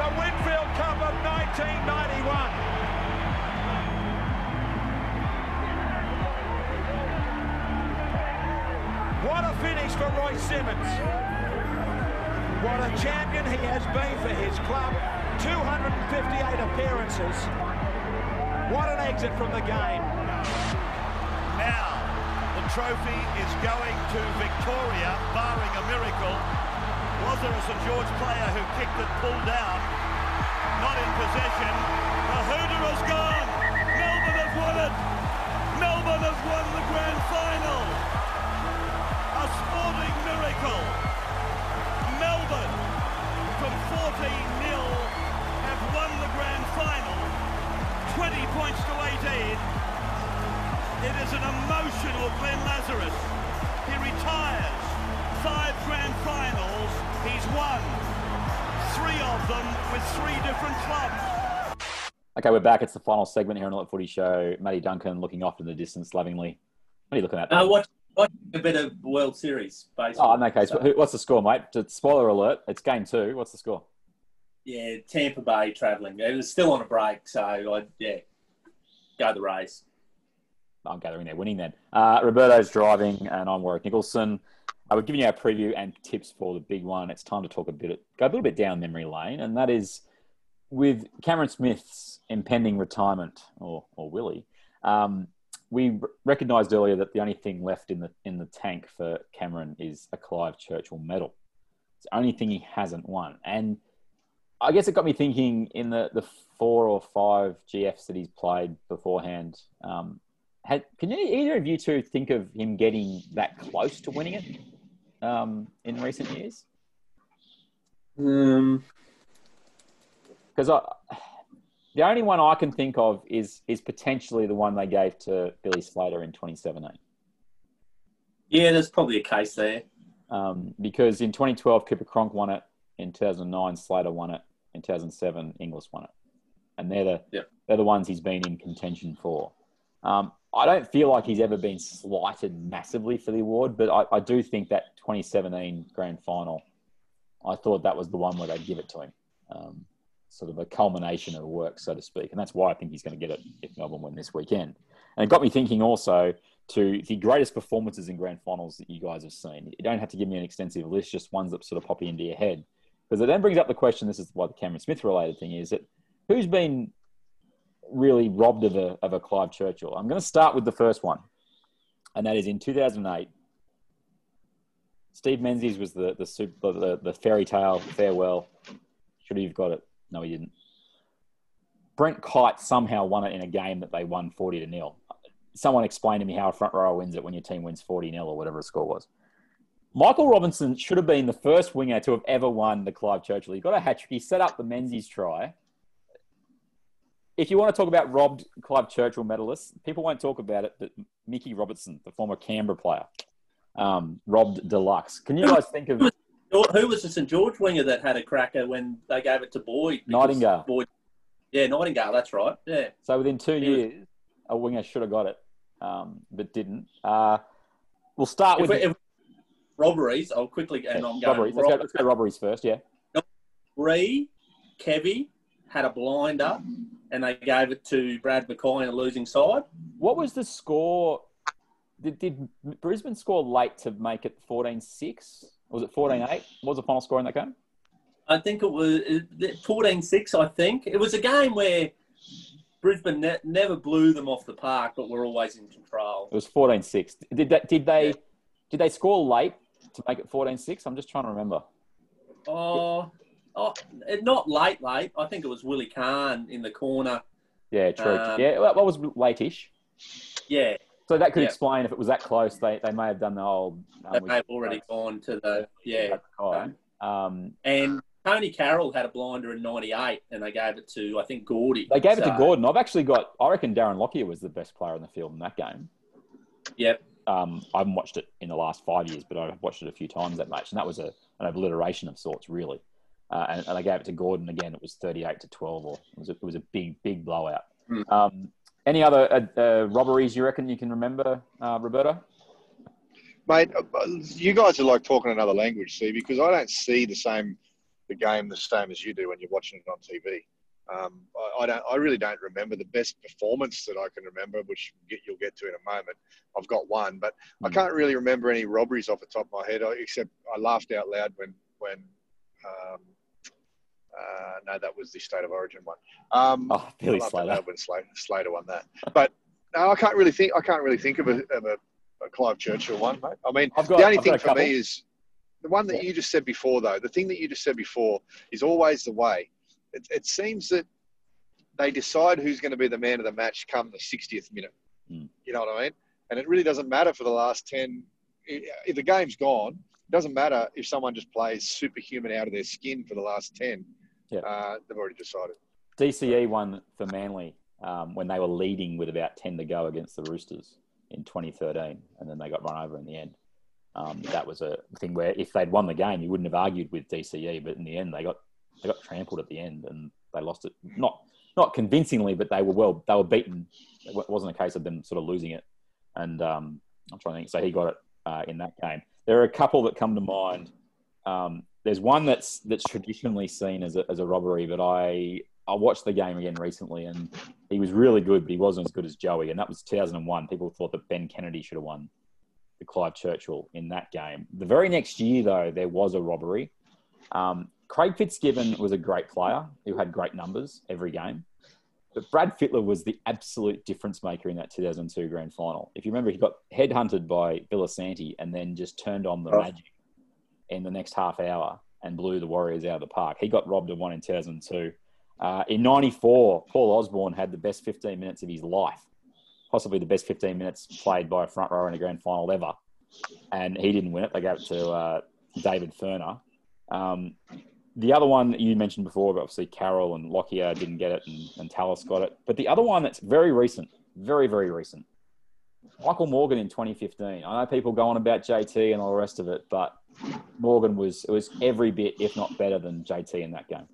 the Winfield Cup of 1991. What a finish for Roy Simmons. What a champion he has been for his club 258 appearances. What an exit from the game. Trophy is going to Victoria, barring a miracle. Was there a St George player who kicked it, pulled out? Not in possession. The hooter has gone. Melbourne have won it. Melbourne have won the grand final. A sporting miracle. Melbourne, from 14 0, have won the grand final. 20 points to 18. It is an emotional Glenn Lazarus. He retires. Five grand finals. He's won. Three of them with three different clubs. Okay, we're back. It's the final segment here on the Let Footy Show. Matty Duncan looking off in the distance lovingly. What are you looking at? Uh, watch, watch a bit of World Series baseball. Oh, in that case, who- what's the score, mate? Spoiler alert, it's game two. What's the score? Yeah, Tampa Bay travelling. It was still on a break, so I yeah, go the race. I'm gathering they're winning then. Uh, Roberto's driving, and I'm Warwick Nicholson. I was giving you our preview and tips for the big one. It's time to talk a bit, go a little bit down memory lane, and that is with Cameron Smith's impending retirement, or or Willie. Um, we recognised earlier that the only thing left in the in the tank for Cameron is a Clive Churchill medal. It's the only thing he hasn't won, and I guess it got me thinking in the, the four or five GFs that he's played beforehand. Um, had, can either of you two think of him getting that close to winning it um, in recent years? Um, Because I, the only one I can think of is is potentially the one they gave to Billy Slater in 2017. yeah, there's probably a case there. Um, because in 2012, Cooper Cronk won it. In 2009, Slater won it. In 2007, Inglis won it. And they're the Yep. they're the ones he's been in contention for. Um, I don't feel like he's ever been slighted massively for the award, but I, I do think that 2017 grand final, I thought that was the one where they'd give it to him. Um, sort of a culmination of work, so to speak. And that's why I think he's going to get it if Melbourne win this weekend. And it got me thinking also to the greatest performances in grand finals that you guys have seen. You don't have to give me an extensive list, just ones that sort of pop into your head. Because it then brings up the question this is why the Cameron Smith related thing is that who's been really robbed of a, of a Clive Churchill? I'm going to start with the first one, and that is in 2008. Steve Menzies was the the, super, the, the fairy tale farewell. Should have got it? No, he didn't. Brent Kite somehow won it in a game that they won 40 to nil. Someone explained to me how a front rower wins it when your team wins 40 nil or whatever the score was. Michael Robertson should have been the first winger to have ever won the Clive Churchill. He got a hat trick. He set up the Menzies try. If you want to talk about robbed Clive Churchill medalists, people won't talk about it, but Mickey Robertson, the former Canberra player, um, robbed deluxe. Can you guys think of Who was the St George winger that had a cracker when they gave it to Boyd? Nightingale? Boyd, yeah, Nightingale. That's right. Yeah. So within two years, a winger should have got it, um, but didn't. Uh, we'll start If with we- robberies. I'll quickly and I'm going. robberies. Let's go, let's go robberies first. Yeah. Ree, Kevy had a blinder, and they gave it to Brad McCoy in a losing side. What was the score? Did, did Brisbane score late to make it 14-6? Was it 14-8? What was the final score in that game? I think it was 14-6, I think. It was a game where Brisbane ne- never blew them off the park, but were always in control. It was 14-6. Did that? Did they? Did they score late to make it 14-6? I'm just trying to remember. Oh, oh, not late, late. I think it was Willie Carne in the corner. Yeah, true. Um, yeah, that was late-ish. Yeah, So that could Yeah. explain if it was that close. They they may have done the old. um, they may have already gone to the yeah. Um, And Tonie Carroll had a blinder in '98, and they gave it to I think Gordy. They gave it to Gorden. I've actually got. I reckon Darren Lockyer was the best player in the field in that game. Yep. Um, I haven't watched it in the last five years, but I've watched it a few times that match, and that was a, an obliteration of sorts, really. Uh, and, and they gave it to Gorden again. It was thirty-eight to twelve, or it was a, it was a big, big blowout. Hmm. Um, any other uh, uh, robberies you reckon you can remember, uh, Roberto? Mate, uh, you guys are like talking another language, see, because I don't see the same the game the same as you do when you're watching it on TV. Um, I, I don't. I really don't remember the best performance that I can remember, which get, you'll get to in a moment. I've got one, but I can't really remember any robberies off the top of my head, except I laughed out loud when when um, Uh, no, that was the State of Origin one. Um, oh, Billy Slater. when Slater, Slater won that. But no, I can't really think. I can't really think of a, of a, a Clive Churchill one, mate. I mean, got- the only I've thing for me is the one that you just said before, though. The thing that you just said before is always the way. It, it seems that they decide who's going to be the man of the match come the 60th minute. Hmm. You know what I mean? And it really doesn't matter for the last 10. If the game's gone, it doesn't matter if someone just plays superhuman out of their skin for the last 10. Yeah. Uh, they've already decided. DCE won for Manly um, when they were leading with about 10 to go against the Roosters in 2013, and then they got run over in the end. Um, that was a thing where if they'd won the game, you wouldn't have argued with DCE, but in the end, they got they got trampled at the end and they lost it. Not not convincingly, but they were well they were beaten. It wasn't a case of them sort of losing it. And um, I'm trying to think. So he got it uh, in that game. There are a couple that come to mind. Um, there's one that's that's traditionally seen as a, as a robbery, but I I watched the game again recently, and he was really good, but he wasn't as good as Joey. And that was 2001. People thought that Ben Kennedy should have won the Clive Churchill in that game. The very next year, though, there was a robbery. Um, Craig Fitzgibbon was a great player who had great numbers every game. But Brad Fittler was the absolute difference maker in that 2002 grand final. If you remember, he got headhunted by Villasanti and then just turned on the Oh. magic in the next half hour and blew the Warriors out of the park. He got robbed of one in 2002. Uh, in 94, Paul Osborne had the best 15 minutes of his life, possibly the best 15 minutes played by a front rower in a grand final ever. And he didn't win it. They gave it to uh, David Furner. Um, the other one that you mentioned before, but obviously Carroll and Lockyer didn't get it and, and Tallis got it. But the other one that's very recent, very, very recent, Michael Morgan in 2015. I know people go on about JT and all the rest of it, but Morgan was it was every bit, if not better, than JT in that game.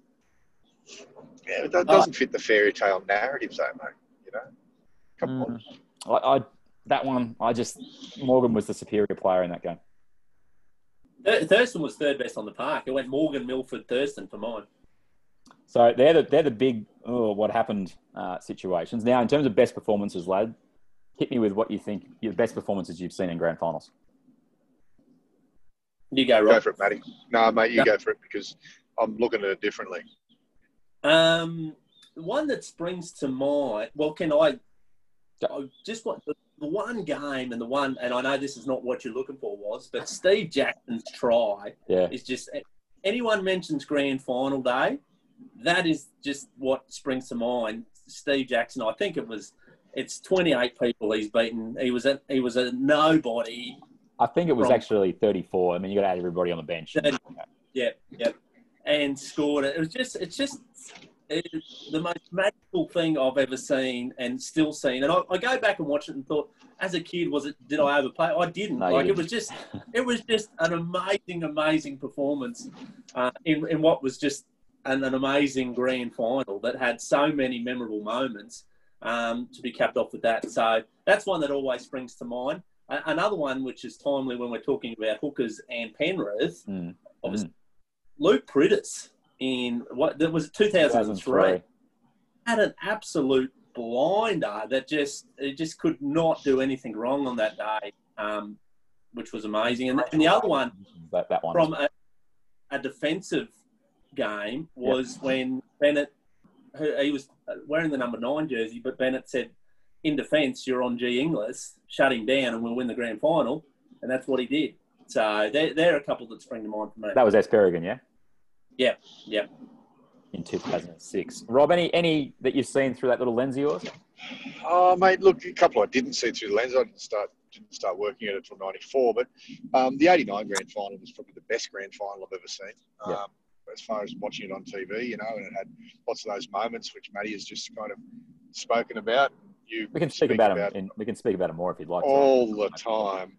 Yeah, that doesn't fit the fairy tale narrative, though, mate. You know? Come on. Mm. I, I that one, I just Morgan was the superior player in that game. Thurston was third best on the park. It went Morgan, Milford, Thurston for mine. So they're the they're the big oh, what happened uh, situations. Now, in terms of best performances, lad, hit me with what you think your best performances you've seen in grand finals. You go, Go for it, Matty. No, mate, you Yeah. go for it because I'm looking at it differently. Um, the one that springs to mind. Well, can I? I just want the, the one game and the one, and I know this is not what you're looking for, was, but Steve Jackson's try Yeah. is just. Anyone mentions grand final day, that is just what springs to mind. Steve Jackson. I think it was. It's 28 people he's beaten. He was a he was a nobody. I think it was actually 34. I mean, you got to add everybody on the bench. Yep, yep. And scored it. It was just, it's just it's the most magical thing I've ever seen and still seen. And I, I go back and watch it and thought, as a kid, was it? Did I overplay? I didn't. No, like it didn't. was just, it was just an amazing, amazing performance uh, in in what was just an, an amazing grand final that had so many memorable moments. Um, to be capped off with that, so that's one that always springs to mind. A- Another one which is timely when we're talking about hookers and Penrith, Mm. obviously Luke Priddis in what that was 2003 2003. had an absolute blinder that just it just could not do anything wrong on that day, um, which was amazing. And, and the other one That, that one. from a, a defensive game was when Bennett, he was wearing the number nine jersey, but Bennett said, "In defence, you're on G Inglis, shut him down, and we'll win the grand final." And that's what he did. So they're, they're a couple that spring to mind for me. that was Esperigan, yeah, Yeah, yeah. in 2006. Rob, any any that you've seen through that little lens of yours? Oh, mate, look, a couple I didn't see through the lens. I didn't start didn't start working at it until '94, but um, the '89 grand final was probably the best grand final I've ever seen. Um, Yeah. As far as watching it on TV, you know, and it had lots of those moments which Matty has just kind of spoken about. You We can speak, about, it. In, we can speak about it more if you'd like. to. all the time.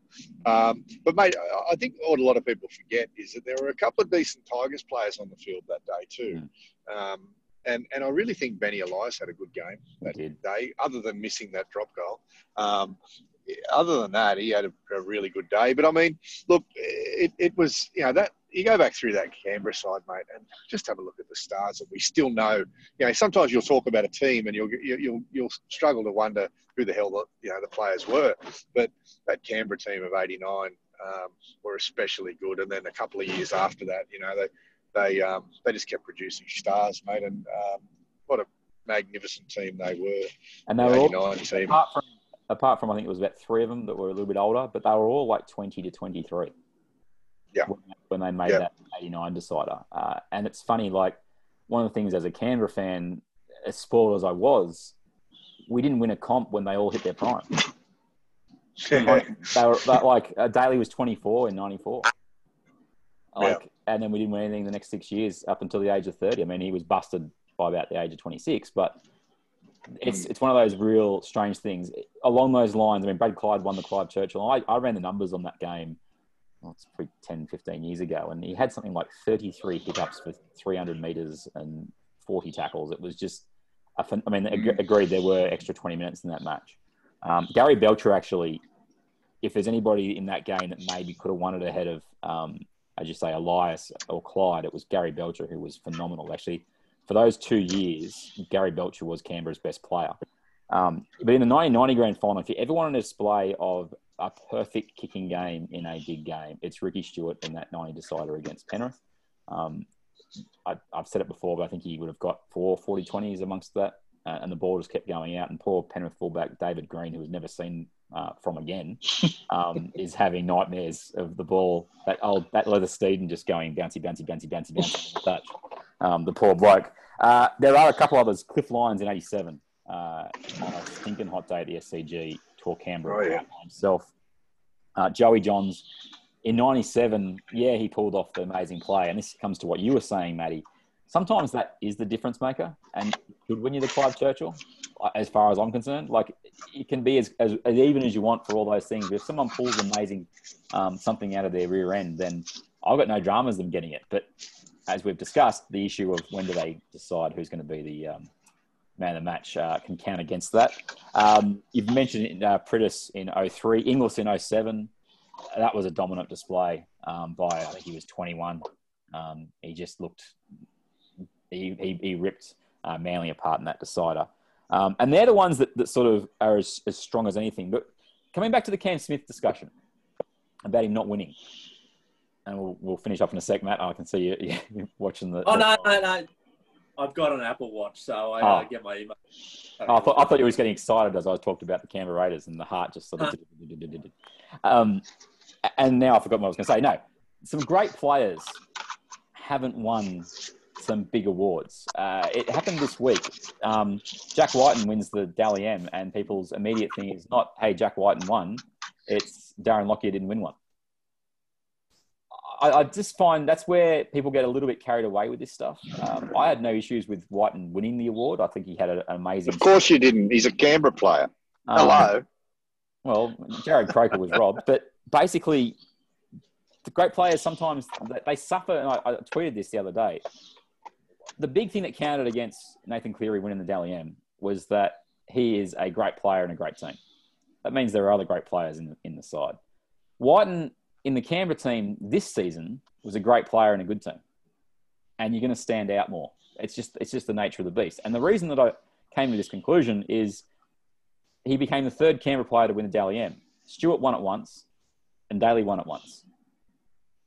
Um, but mate, I- think what a lot of people forget is that there were a couple of decent Tigers players on the field that day too. Um, and and I really think Benny Elias had a good game that day, other than missing that drop goal. Um, other than that, he had a, a really good day. But I mean, look, it, it was you know that you go back through that Canberra side, mate, and just have a look at the stars that we still know. You know, sometimes you'll talk about a team and you'll you- you'll you'll struggle to wonder who the hell the you know the players were. But that Canberra team of '89 um, were especially good, and then a couple of years after that, you know, they they um, they just kept producing stars, mate. And um, what a magnificent team they were. And they were all, 89 team. apart from apart from I think it was about three of them that were a little bit older, but they were all like twenty to twenty three. Yeah. When, they made Yeah. that eighty nine decider, uh, and it's funny, like one of the things as a Canberra fan, as spoiled as I was, we didn't win a comp when they all hit their prime. Like, they were that, like uh, Daley was twenty four in ninety four. Like, and then we didn't win anything the next six years up until the age of thirty. I mean, he was busted by about the age of twenty six, but it's it's one of those real strange things along those lines. I mean, Brad Clyde won the Clive Churchill. I, I ran the numbers on that game. Well, it's probably 10, 15 years ago, and he had something like 33 pickups for 300 meters and 40 tackles. It was just, I mean, ag- agreed there were extra 20 minutes in that match. Um, Gary Belcher actually, if there's anybody in that game that maybe could have won it ahead of, um, as you say, Elias or Clyde, it was Gary Belcher who was phenomenal. Actually, for those two years, Gary Belcher was Canberra's best player. Um, but in the 1990 grand final, if you ever want a display of a perfect kicking game in a big game, it's Ricky Stuart in that 90 decider against Penrith. Um, I, I've said it before, but I think he would have got four 40 20s amongst that, uh, and the ball just kept going out. And poor Penrith fullback David Green, who was never seen uh, from again, um, is having nightmares of the ball. That old that leather steed and just going bouncy, bouncy, bouncy, bouncy, bouncy. touch. Um, the poor bloke. Uh, there are a couple others. Cliff Lyons in '87 uh, on a stinking hot day at the SCG tore Canberra Oh, yeah. himself. Uh, Joey Johns in '97, yeah, he pulled off the amazing play, and this comes to what you were saying, Matty. Sometimes that is the difference maker, and could win you the Clive Churchill. uh, As far as I'm concerned, like it can be as, as, as even as you want for all those things. But if someone pulls amazing um, something out of their rear end, then I've got no dramas them getting it. But as we've discussed, the issue of when do they decide who's going to be the um, man of the match uh, can count against that. Um, you've mentioned uh, Priddis in 03, Inglis in 07. That was a dominant display um, by, I think he was 21. Um, he just looked, he, he, he ripped uh, Manly apart in that decider. Um, and they're the ones that, that sort of are as, as strong as anything. But coming back to the Cam Smith discussion about him not winning, and we'll, we'll finish up in a sec, Matt. I can see you you're watching the. Oh the- no, no, no! I've got an Apple Watch, so I Oh. uh, get my email. Oh, I thought, I thought you were getting excited as I talked about the Canberra Raiders and the heart just sort of. um, and now I forgot what I was going to say. No, some great players haven't won some big awards. Uh, it happened this week. Um, Jack Wighton wins the Dally M, and people's immediate thing is not, hey, Jack Wighton won. It's Darren Lockyer didn't win one. I, I just find that's where people get a little bit carried away with this stuff. Um, I had no issues with Wighton winning the award. I think he had an amazing. Of course you didn't. He's a Canberra player. Um, Hello. Well, Jarrod Croker was robbed, but basically, the great players sometimes they- they suffer. And I, I tweeted this the other day. The big thing that counted against Nathan Cleary winning the Dally M was that he is a great player and a great team. That means there are other great players in the, in the side. Wighton in the Canberra team this season was a great player and a good team, and you're going to stand out more. It's just it's just the nature of the beast. And the reason that I came to this conclusion is he became the third Canberra player to win the Dally M. Stuart won it once, and Daley won it once.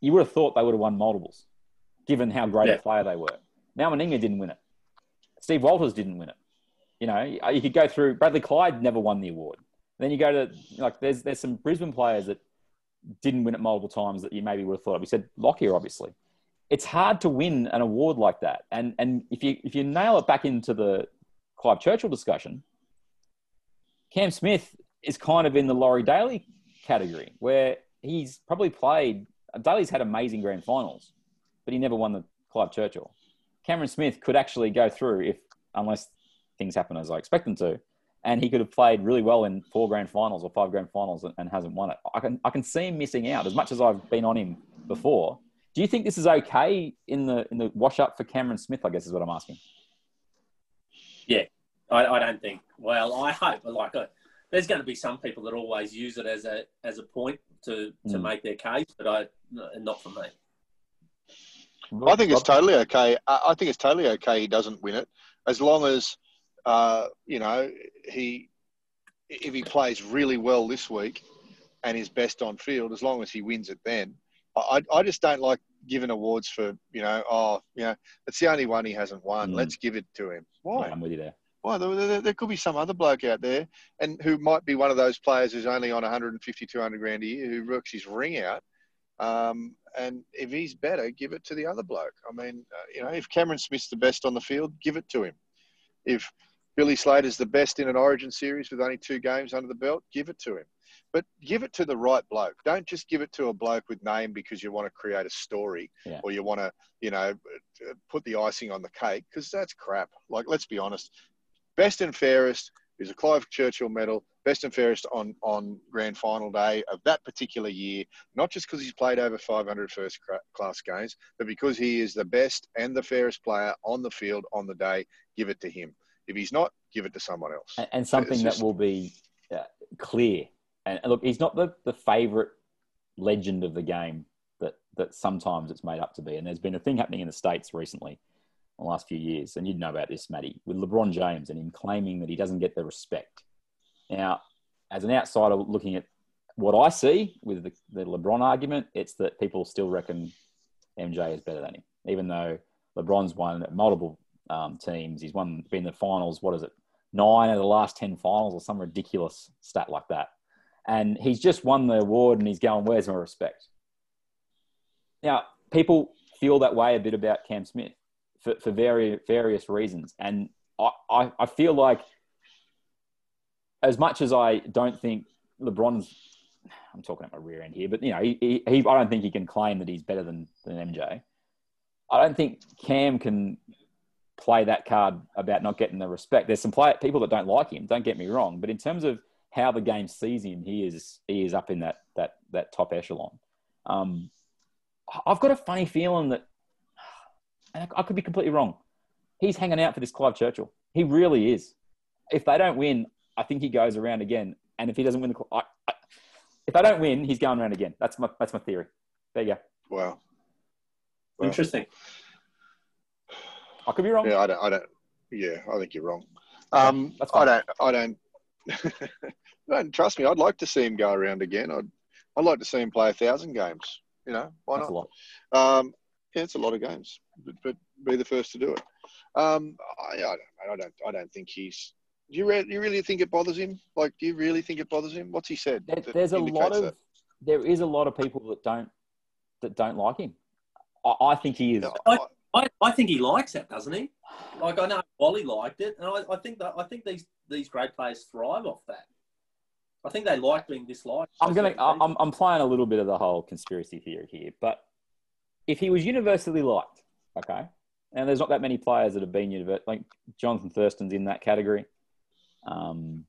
You would have thought they would have won multiples, given how great Yeah. a player they were. Now Meninga didn't win it. Steve Walters didn't win it. You know, you could go through. Bradley Clyde never won the award. Then you go to like there's there's some Brisbane players that didn't win it multiple times that you maybe would have thought. of. We said Lockyer, obviously. It's hard to win an award like that, and and if you if you nail it back into the Clive Churchill discussion, Cam Smith is kind of in the Laurie Daley category, where he's probably played. Daley's had amazing grand finals, but he never won the Clive Churchill. Cameron Smith could actually go through if, unless things happen as I expect them to, and he could have played really well in four grand finals or five grand finals and, and hasn't won it. I can I can see him missing out as much as I've been on him before. Do you think this is okay in the in the wash up for Cameron Smith? I guess is what I'm asking. Yeah, I, I don't think. Well, I hope. Like, uh, there's going to be some people that always use it as a as a point to to Mm. make their case, but I no, not for me. I think it's totally okay. I I think it's totally okay. He doesn't win it as long as uh, you know he if he plays really well this week and is best on field. As long as he wins it, then I I just don't like giving awards for you know, oh, you know, it's the only one he hasn't won. Mm. Let's give it to him. Why? Yeah, I'm with you there. Well, there, there, there could be some other bloke out there, and who might be one of those players who's only on 150, 200 grand a year, who works his ring out. Um, and if he's better, give it to the other bloke. I mean, uh, you know, if Cameron Smith's the best on the field, give it to him. If Billy Slater's the best in an Origin series with only two games under the belt, give it to him. But give it to the right bloke. Don't just give it to a bloke with name because you want to create a story Yeah. or you want to, you know, put the icing on the cake because that's crap. Like, let's be honest. Best and fairest is a Clive Churchill medal. Best and fairest on on grand final day of that particular year, not just because he's played over 500 first class games, but because he is the best and the fairest player on the field on the day. Give it to him. If he's not, give it to someone else. and, and something It's that will be uh, clear. And, and look, he's not the, the favourite legend of the game that that sometimes it's made up to be. And there's been a thing happening in the states recently, the last few years, and you'd know about this, Matty, with LeBron James and him claiming that he doesn't get the respect. Now, as an outsider looking at what I see with the, the LeBron argument, it's that people still reckon MJ is better than him, even though LeBron's won multiple um, teams. He's won been in the finals. What is it? Nine of the last ten finals, or some ridiculous stat like that. And he's just won the award, and he's going, "Where's my respect?" Now, people feel that way a bit about Cam Smith for, for various various reasons, and I, I, I feel like as much as I don't think LeBron's, I'm talking at my rear end here, but you know, he, he, he I don't think he can claim that he's better than than MJ. I don't think Cam can play that card about not getting the respect. There's some play, people that don't like him. Don't get me wrong, but in terms of how the game sees him, he is he is up in that that that top echelon. Um, I've got a funny feeling that, and I could be completely wrong. He's hanging out for this Clive Churchill. He really is. If they don't win, I think he goes around again. And if he doesn't win the, I, I, if they don't win, he's going around again. That's my that's my theory. There you go. Wow. Interesting. I could be wrong. Yeah, I don't. I don't. Yeah, I think you're wrong. Um, I don't. I don't. don't trust me. I'd like to see him go around again. I'd. I'd like to see him play a thousand games. You know, why That's a not? lot. Um, yeah, it's a lot of games, but, but be the first to do it. Um, I, I don't. I don't. I don't think he's. Do you, re- you really think it bothers him? Like, do you really think it bothers him? What's he said? There- that there's a lot of that? there is a lot of people that don't that don't like him. I, I think he is. I, I, I think he likes that, doesn't he? Like I know Wally liked it, and I, I think that I think these these great players thrive off that. I think they like being disliked. I'm gonna. I'm I'm playing a little bit of the whole conspiracy theory here, but if he was universally liked, okay, and there's not that many players that have been universal. Like Jonathan Thurston's in that category. Um,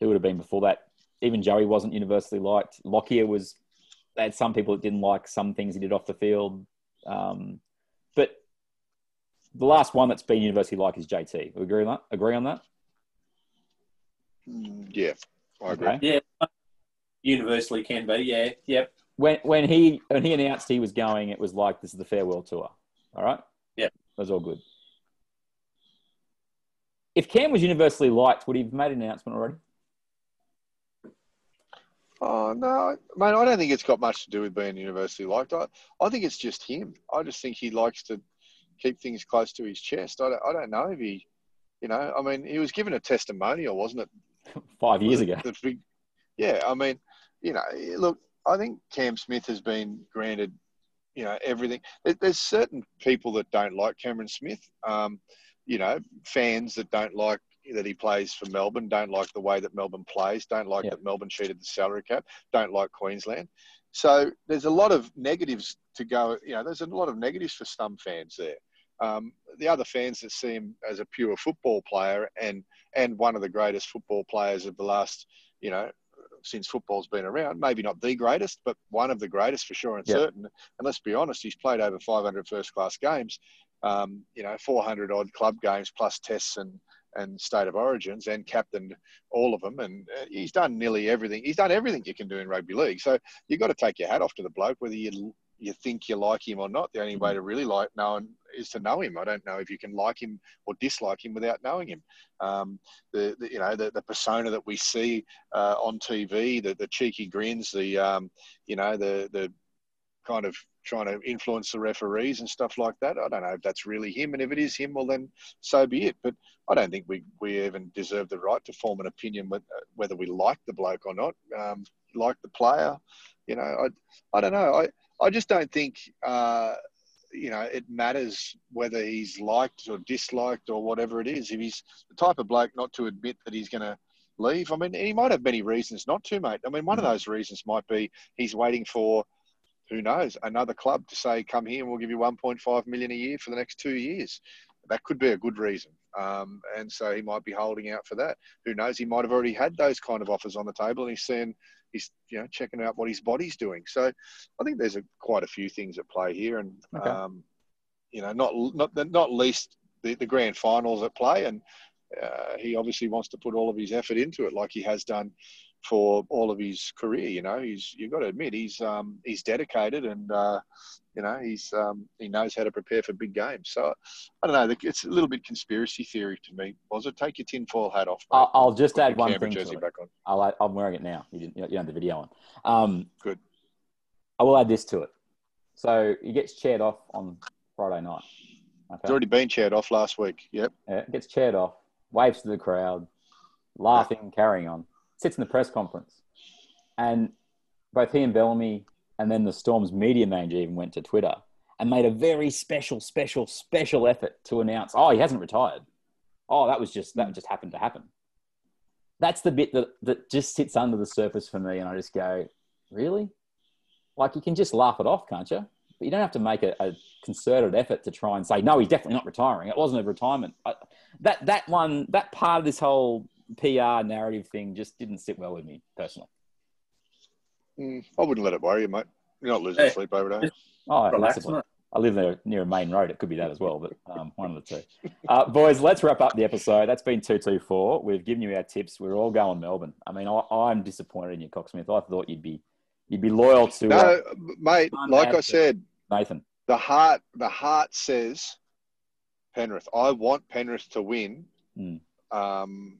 who would have been before that? Even Joey wasn't universally liked. Lockyer was. They had some people that didn't like some things he did off the field, um, but the last one that's been universally liked is JT. We agree on that. Agree on that. Mm, Yeah, I agree. Okay. Yeah, universally can be. Yeah, yep. when when he when he announced he was going, it was like this is the farewell tour. All right. Yeah. That was all good. If Cam was universally liked, would he have made an announcement already? Oh no, mate! I don't think it's got much to do with being universally liked. I, I think it's just him. I just think he likes to keep things close to his chest. I don't, I don't know if he, you know, I mean, he was given a testimonial, wasn't it? Five years The- ago. the big- yeah, I mean, you know, look, I think Cam Smith has been granted, you know, everything. There's certain people that don't like Cameron Smith. Um, you know, fans that don't like that he plays for Melbourne, don't like the way that Melbourne plays, don't like that Melbourne cheated the salary cap, don't like Queensland. So there's a lot of negatives to go. You know, there's a lot of negatives for some fans there. Um, the other fans that see him as a pure football player and and one of the greatest football players of the last, you know, since football's been around, maybe not the greatest, but one of the greatest for sure and Yeah. certain. And let's be honest, he's played over 500 first class games, um, you know, 400 odd club games plus tests and and state of origins and captained all of them. And uh, he's done nearly everything. He's done everything you can do in rugby league. So you've got to take your hat off to the bloke, whether you you think you like him or not. The only way to really like know him is to know him. I don't know if you can like him or dislike him without knowing him. Um, the, the you know the, the persona that we see uh, on TV, the, the cheeky grins, the um, you know the the kind of trying to influence the referees and stuff like that. I don't know if that's really him, and if it is him, well then so be it. But I don't think we we even deserve the right to form an opinion with, uh, whether we like the bloke or not, um, like the player. You know, I I don't know. I I just don't think. Uh, you know, it matters whether he's liked or disliked or whatever it is. If he's the type of bloke not to admit that he's going to leave, I mean, he might have many reasons not to, mate. I mean, one of those reasons might be he's waiting for, who knows, another club to say, "Come here, and we'll give you 1.5 million a year for the next two years." That could be a good reason, um, and so he might be holding out for that. Who knows? He might have already had those kind of offers on the table, and he's saying he's you know checking out what his body's doing. So I think there's a, quite a few things at play here, and Okay. um, you know, not not not least the, the grand finals at play, and uh, he obviously wants to put all of his effort into it, like he has done for all of his career. You know, he's you've got to admit he's um, he's dedicated, and uh, you know he's um, he knows how to prepare for big games. So I don't know, it's a little bit conspiracy theory to me. Was it? Take your tinfoil hat off. mate. I'll, just Put add one Canberra thing jersey to it. back on. I'll, I'm wearing it now. You didn't, you don't have the video on. Um, Good. I will add this to it. So he gets chaired off on Friday night. Okay. It's already been chaired off last week. Yep. Yeah, gets chaired off, waves to the crowd, laughing, carrying on. Sits in the press conference, and both he and Bellamy, and then the Storm's media manager even went to Twitter and made a very special, special, special effort to announce, "Oh, he hasn't retired. Oh, that was just that mm. just happened to happen." That's the bit that that just sits under the surface for me, and I just go, "Really? Like you can just laugh it off, can't you?" But you don't have to make a, a concerted effort to try and say, no, he's definitely not retiring. It wasn't a retirement. I, that that one, that part of this whole PR narrative thing just didn't sit well with me personally. Mm, I wouldn't let it worry you, mate. You're not losing Hey. sleep over there. Oh, Relax, massively. I live there near a main road. It could be that as well, but um, one of the two. Uh, boys, let's wrap up the episode. That's been 224. We've given you our tips. We're all going Melbourne. I mean, I, I'm disappointed in you, Cocksmith. I thought you'd be you'd be loyal to No, uh, mate. Like I said, Nathan. the heart the heart says Penrith. I want Penrith to win. Mm. Um,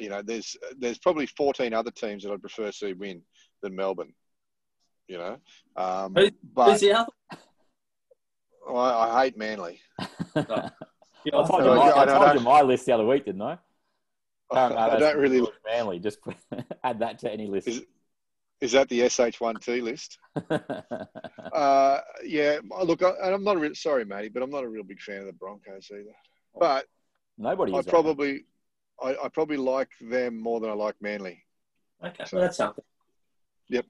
you know, there's there's probably 14 other teams that I'd prefer to see win than Melbourne. You know, um, Who- but who's the other? I, I hate Manly. I told, you, my, I I told you my list the other week, didn't I? I don't really- George Manly. Just put, add that to any list. Is that the SH1T list? uh, yeah. Look, I, and I'm not a real, sorry, Matty, but I'm not a real big fan of the Broncos either. But Nobody I is. probably, I, I probably like them more than I like Manly. Okay, well, that's something. Yep.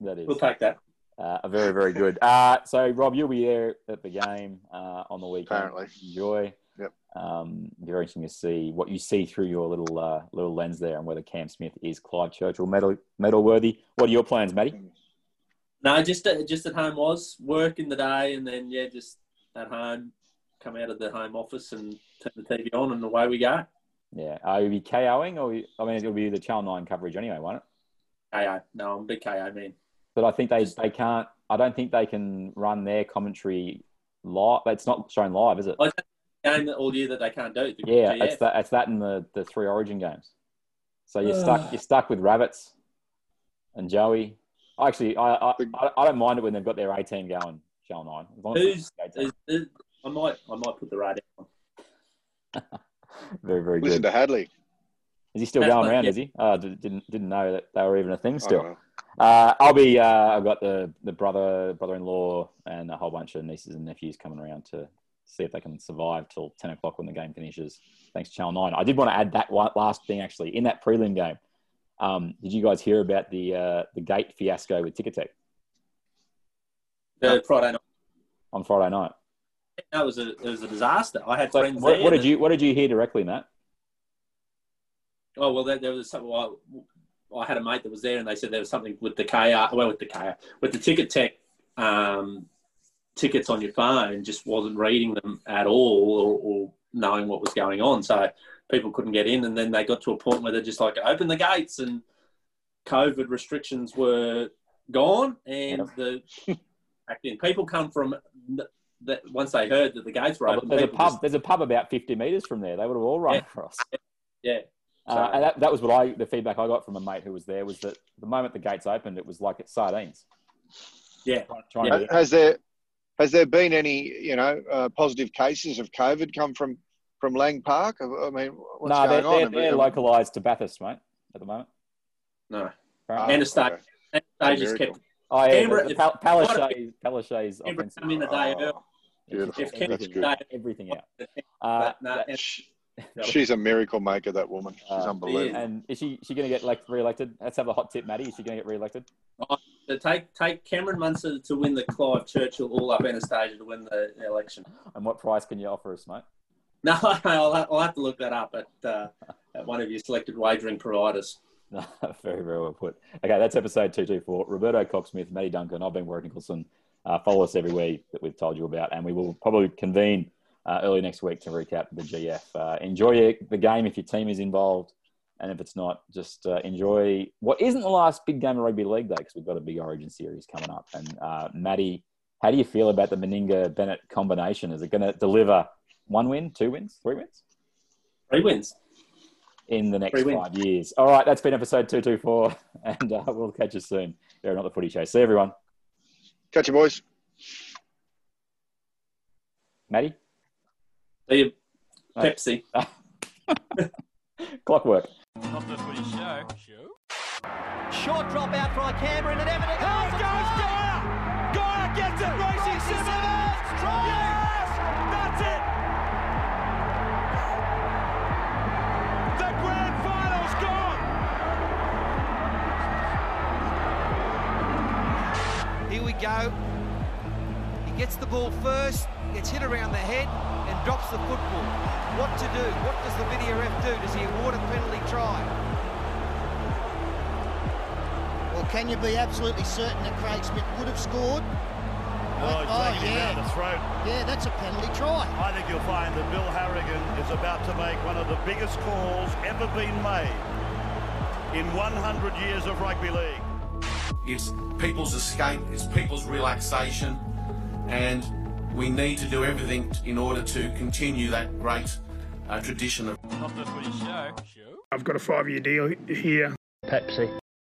That is. We'll take that. Uh, very, very good. Uh, so, Rob, you'll be there at the game uh, on the weekend. Apparently. Enjoy. Yep. Um, very interesting to see what you see through your little uh, little lens there and whether Cam Smith is Clive Churchill medal, medal worthy. What are your plans, Matty? No, just at, just at home was work in the day, and then yeah, just at home, come out of the home office and turn the TV on, and away we go. Yeah. Oh, Are you be Kayoing or, I mean, it'll be the Channel 9 coverage anyway, won't it? Kayo. No, I'm a big Kayo man. But I think they, they can't, I don't think they can run their commentary live. It's not shown live, is it? Game all year that they can't do. Yeah, GF. it's that. It's that in the, the three Origin games. So you're stuck. You're stuck with rabbits and Joey. Actually, I I, I don't mind it when they've got their A team going. Channel Nine. As long as Who's, it's the A team. is, is, I might I might put the radio on. very very Listen good. to Hadley. Is he still That's going fine, around? yeah. Is he? Oh, did, didn't didn't know that they were even a thing still. Uh, I'll be. Uh, I've got the the brother brother-in-law and a whole bunch of nieces and nephews coming around to see if they can survive till ten o'clock when the game finishes. Thanks, Channel Nine. I did want to add that one last thing actually in that prelim game. Um, did you guys hear about the uh, the gate fiasco with Ticketek The Friday night. on Friday night? That was a it was a disaster. I had So friends what, there. what did you What did you hear directly, Matt? Oh well, there, there was something. Well, I had a mate that was there, and they said there was something with the KR, well, with the KR, with the Ticketek um, tickets on your phone, just wasn't reading them at all, or, or knowing what was going on. So people couldn't get in, and then they got to a point where they're just like, open the gates, and COVID restrictions were gone, and the people come from. That once they heard that the gates were Oh, open, there's a pub. just- There's a pub about 50 meters from there. They would have all run Yeah. across. yeah. Uh, and that, that was what I the feedback I got from a mate who was there was that the moment the gates opened, it was like it's sardines. Yeah. Trying Ha- to Has there has there been any, you know, uh, positive cases of COVID come from from Lang Park? I I mean, what's no, they're, going they're, they're localised to Bathurst, mate, at the moment. No. Ah, Interstate. okay. Interstate just kept. Oh, yeah, Canberra- the, the Pal- Palaszczuk's, Palaszczuk's Canberra offensive. come in a day early. Beautiful. If Canberra That's good. everything out. Uh, But no, that- and- She's a miracle maker, that woman. She's uh, unbelievable. And is she she going to get like re-elected? Let's have a hot tip, Maddie. Is she going to get re-elected? to take take Cameron Munster to win the Clive Churchill All Up Annastacia to win the election. And what price can you offer us, mate? No, I'll, have- I'll have to look that up at, uh, at one of your selected wagering providers. No, very, very well put. Okay, that's episode 224. Roberto Cocksmith, Matty Duncan, I've been Warwick Nicholson. Uh, follow us everywhere that we've told you about, and we will probably convene uh, early next week to recap the GF. Uh, enjoy the game if your team is involved, and if it's not, just uh, enjoy what isn't the last big game of rugby league, though, because we've got a big Origin series coming up. And uh, Matty, how do you feel about the Meninga Bennett combination? Is it going to deliver one win, two wins, three wins? Three wins. in the next Three wins. five years. All right, that's been episode 224, and uh, we'll catch you soon. Here, not the footy show. See everyone. Catch you, boys. Maddie? See you, Pepsi. Clockwork. Not the footy show. Short drop out for Canberra and Everton. Here goes Geyer! Geyer gets it! Racing go. He gets the ball first, gets hit around the head, and drops the football. What to do? What does the video ref do? Does he award a penalty try? Well, can you be absolutely certain that Craig Smith would have scored? Oh, he's oh, taking him yeah. down the throat. Yeah, that's a penalty try. I think you'll find that Bill Harrigan is about to make one of the biggest calls ever been made in 100 years of rugby league. It's people's escape, it's people's relaxation, and we need to do everything in order to continue that great uh, tradition of Not the footy show. I've got a five year deal here. Pepsi.